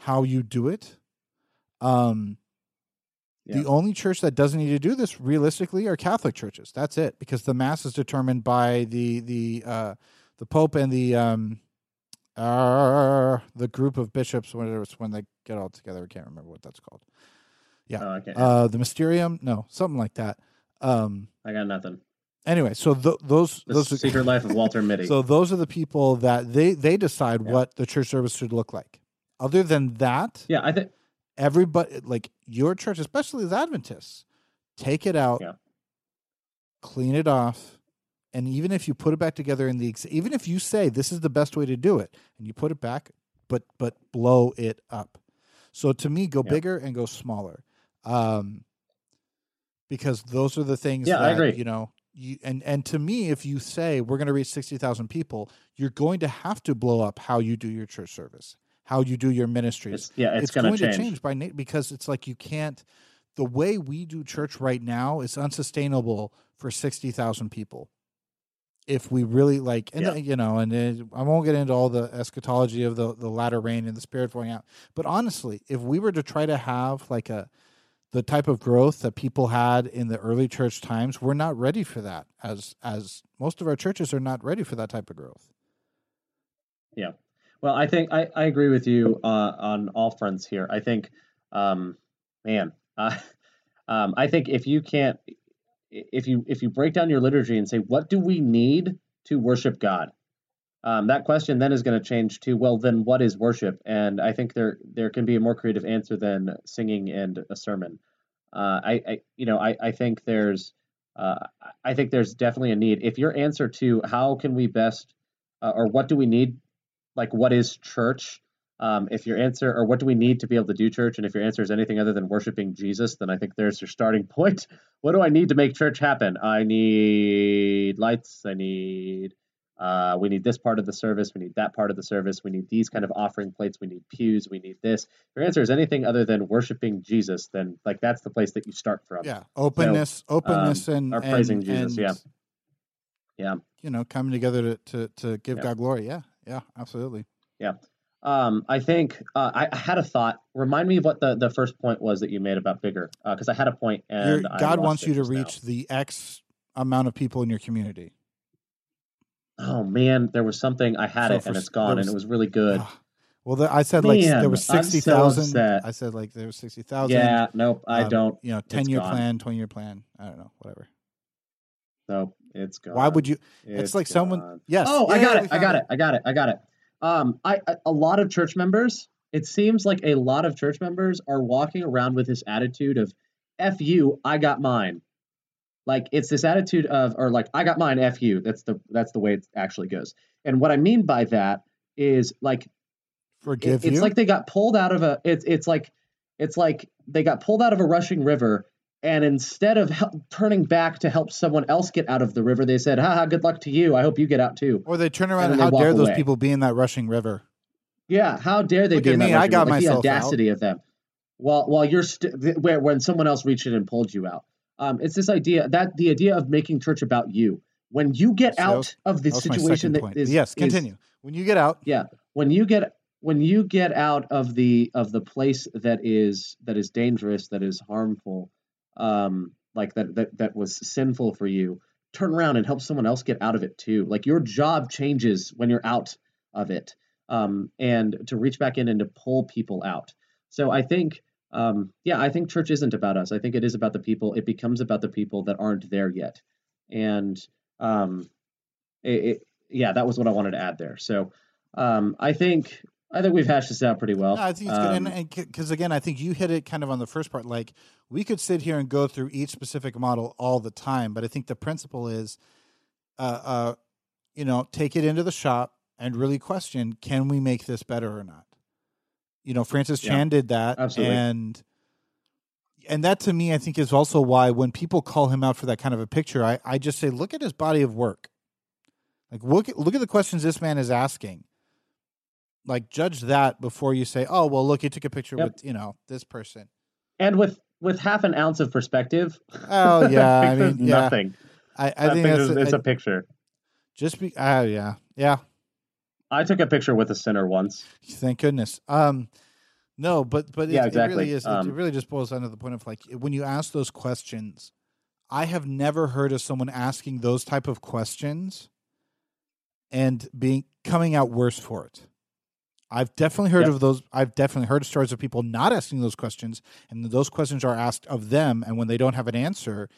how you do it, um, the only church that doesn't need to do this realistically are Catholic churches. That's it, because the mass is determined by the the uh, the Pope and the um, uh, the group of bishops. Whatever it's when they get all together. I can't remember what that's called. Yeah, oh, okay. uh, the Mysterium. No, something like that. Um, I got nothing. Anyway, so th- those the those Secret Life of Walter Mitty. so those are the people that they they decide yeah. what the church service should look like. Other than that, yeah, I think everybody like your church, especially as Adventists, take it out, yeah. clean it off, and even if you put it back together in the even if you say this is the best way to do it, and you put it back, but but blow it up. So to me, go yeah. bigger and go smaller, um, because those are the things. Yeah, that, I agree. You know, you and and to me, if you say we're going to reach sixty thousand people, you're going to have to blow up how you do your church service, how you do your ministries. It's, yeah, it's, it's going going to change. change by na- because it's like you can't. The way we do church right now is unsustainable for sixty thousand people. If we really like, and Yeah. uh, you know, and uh, I won't get into all the eschatology of the the latter rain and the spirit pouring out, but honestly, if we were to try to have like a the type of growth that people had in the early church times, we're not ready for that. As as most of our churches are not ready for that type of growth. Yeah, well, I think I, I agree with you uh, on all fronts here. I think, um, man, uh, um, I think if you can't, if you if you break down your liturgy and say what do we need to worship God, um, that question then is going to change to well, then what is worship? And I think there there can be a more creative answer than singing and a sermon. Uh, I, I you know I I think there's uh, I think there's definitely a need. If your answer to how can we best uh, or what do we need like what is church um, if your answer or what do we need to be able to do church? And if your answer is anything other than worshiping jesus then i think there's your starting point. What do i need to make church happen? I need lights. I need uh, we need this part of the service. We need that part of the service. We need these kind of offering plates. We need pews. We need this. If your answer is anything other than worshiping jesus then like that's the place that you start from. Yeah, openness, openness, and or and- praising Jesus, and, yeah. Yeah. You know, coming together to to to give Yeah. God glory. Yeah, yeah, absolutely. Um, I think uh, I, I had a thought. Remind me of what the, the first point was that you made about bigger, because I had a point and Your- God wants you to just now. reach the X amount of people in your community. Oh man, there was something I had So it for and it's gone, there and it was- was really good. Ah, Well, the, I said like there was so sixty thousand. I said like there was sixty thousand. Yeah, nope, I um, don't. You know, ten year gone. plan, twenty year plan. I don't know, whatever. Nope, it's gone. Why would you? It's, It's, like someone. Yes. Oh, I got it. I got it. I got it. I got it. Um, I a lot of church members. It seems like a lot of church members are walking around with this attitude of "f you, I got mine." Like it's this attitude of, or like I got mine, "f you." That's the that's the way it actually goes. And what I mean by that is like it- Forgive it's you. like they got pulled out of a. It's it's like it's like they got pulled out of a rushing river. And instead of hel- turning back to help someone else get out of the river, they said, "Haha, good luck to you. I hope you get out too." or they turn around and and, how dare those people be in that rushing river? Yeah, how dare they Look be in that me, I rushing got river? like myself the out. audacity of them. While while you're st- where when someone else reached in and pulled you out. Um, it's this idea that the idea of making church about you. When you get So out of the That situation that point. is yes, is- continue. when you get out, yeah, when you get when you get out of the of the place that is that is dangerous, that is harmful, um, like that that that was sinful for you, turn around and help someone else get out of it too. Like your job changes when you're out of it, um, and to reach back in and to pull people out. So I think, um, yeah, I think church isn't about us. I think it is about the people. It becomes about the people that aren't there yet, and um, it, it, yeah, that was what I wanted to add there. So um, I think I think we've hashed this out pretty well. No, I think it's Um, good, and because again, I think you hit it kind of on the first part. Like we could sit here and go through each specific model all the time, but I think the principle is, uh, uh, you know, take it into the shop and really question: Can we make this better or not? You know, Francis Yeah, Chan did that, absolutely. and and that to me, I think, is also why when people call him out for that kind of a picture, I I just say, look at his body of work. Like look at look at the questions this man is asking like judge that before you say, "Oh, well, look, he took a picture Yep. with you know this person." and with with half an ounce of perspective. Oh yeah, I mean, yeah, nothing. I, I think it's, it's I- a picture. just be. Oh yeah, yeah. I took a picture with a sinner once. Thank goodness. Um, no, but but it, Yeah, it exactly. really is. Um, it really just boils down to the point of like when you ask those questions. I have never heard of someone asking those type of questions and being coming out worse for it. I've definitely heard Yep. of those. I've definitely heard stories of people not asking those questions, and those questions are asked of them. And when they don't have an answer,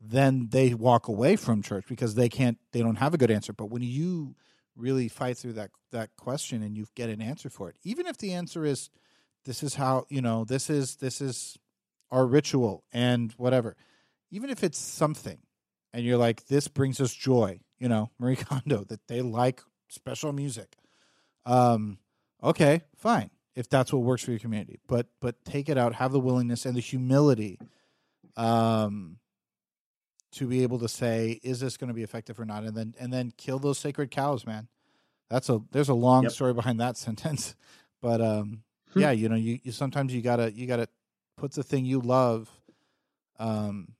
then they walk away from church because they can't. They don't have a good answer. But when you really fight through that that question and you get an answer for it, even if the answer is, "This is how you know this is this is our ritual and whatever," even if it's something, and you're like, "This brings us joy," you know, Marie Kondo that they like special music. Um, okay, fine. If that's what works for your community, but but take it out, have the willingness and the humility, um, to be able to say, is this going to be effective or not, and then and then kill those sacred cows, man. That's a there's a long Yep. story behind that sentence, but um, Hmm. yeah, you know, you, you sometimes you gotta you gotta put the thing you love, um,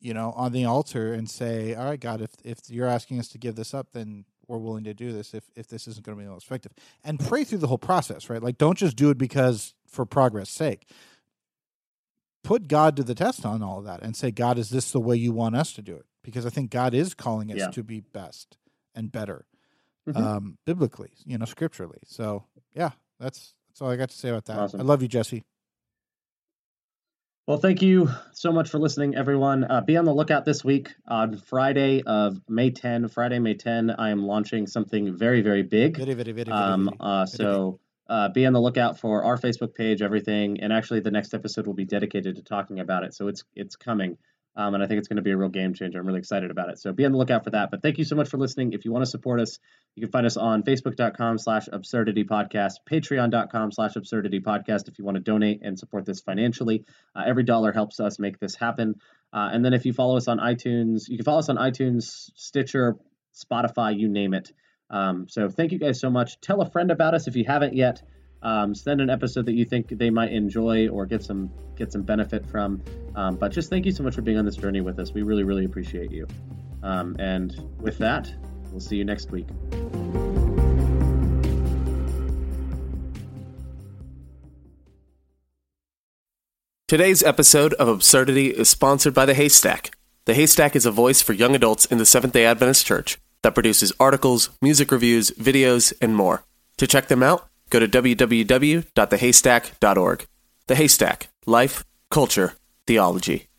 you know, on the altar and say, all right, God, if if you're asking us to give this up, then we're willing to do this. If if this isn't going to be the most effective, and pray through the whole process, right? Like, don't just do it because for progress' sake. Put God to the test on all of that and say, God, is this the way you want us to do it? Because I think God is calling us Yeah. to be best and better, Mhm. um, biblically, you know, scripturally. So yeah, that's that's all I got to say about that. Awesome. I love you, Jesse. Well, thank you so much for listening, everyone. Uh, be on the lookout this week on Friday of May 10. Friday, May 10, I am launching something very, very big. Very, very, very, Um, uh, so uh, be on the lookout for our Facebook page, everything, and actually the next episode will be dedicated to talking about it. So it's it's coming, um, and I think it's going to be a real game changer. I'm really excited about it. So be on the lookout for that. But thank you so much for listening. If you want to support us, you can find us on Facebook.com/slash Absurdity Podcast, Patreon.com/slash Absurdity Podcast. If you want to donate and support this financially, uh, every dollar helps us make this happen. Uh, and then if you follow us on iTunes, you can follow us on iTunes, Stitcher, Spotify, you name it. Um, so thank you guys so much. Tell a friend about us if you haven't yet. Um, send an episode that you think they might enjoy or get some get some benefit from. Um, but just thank you so much for being on this journey with us. We really really appreciate you. Um, and with that, we'll see you next week. Today's episode of Absurdity is sponsored by The Haystack. The Haystack is a voice for young adults in the Seventh day Adventist Church that produces articles, music reviews, videos, and more. To check them out, go to www.thehaystack.org. The Haystack Life, Culture, Theology.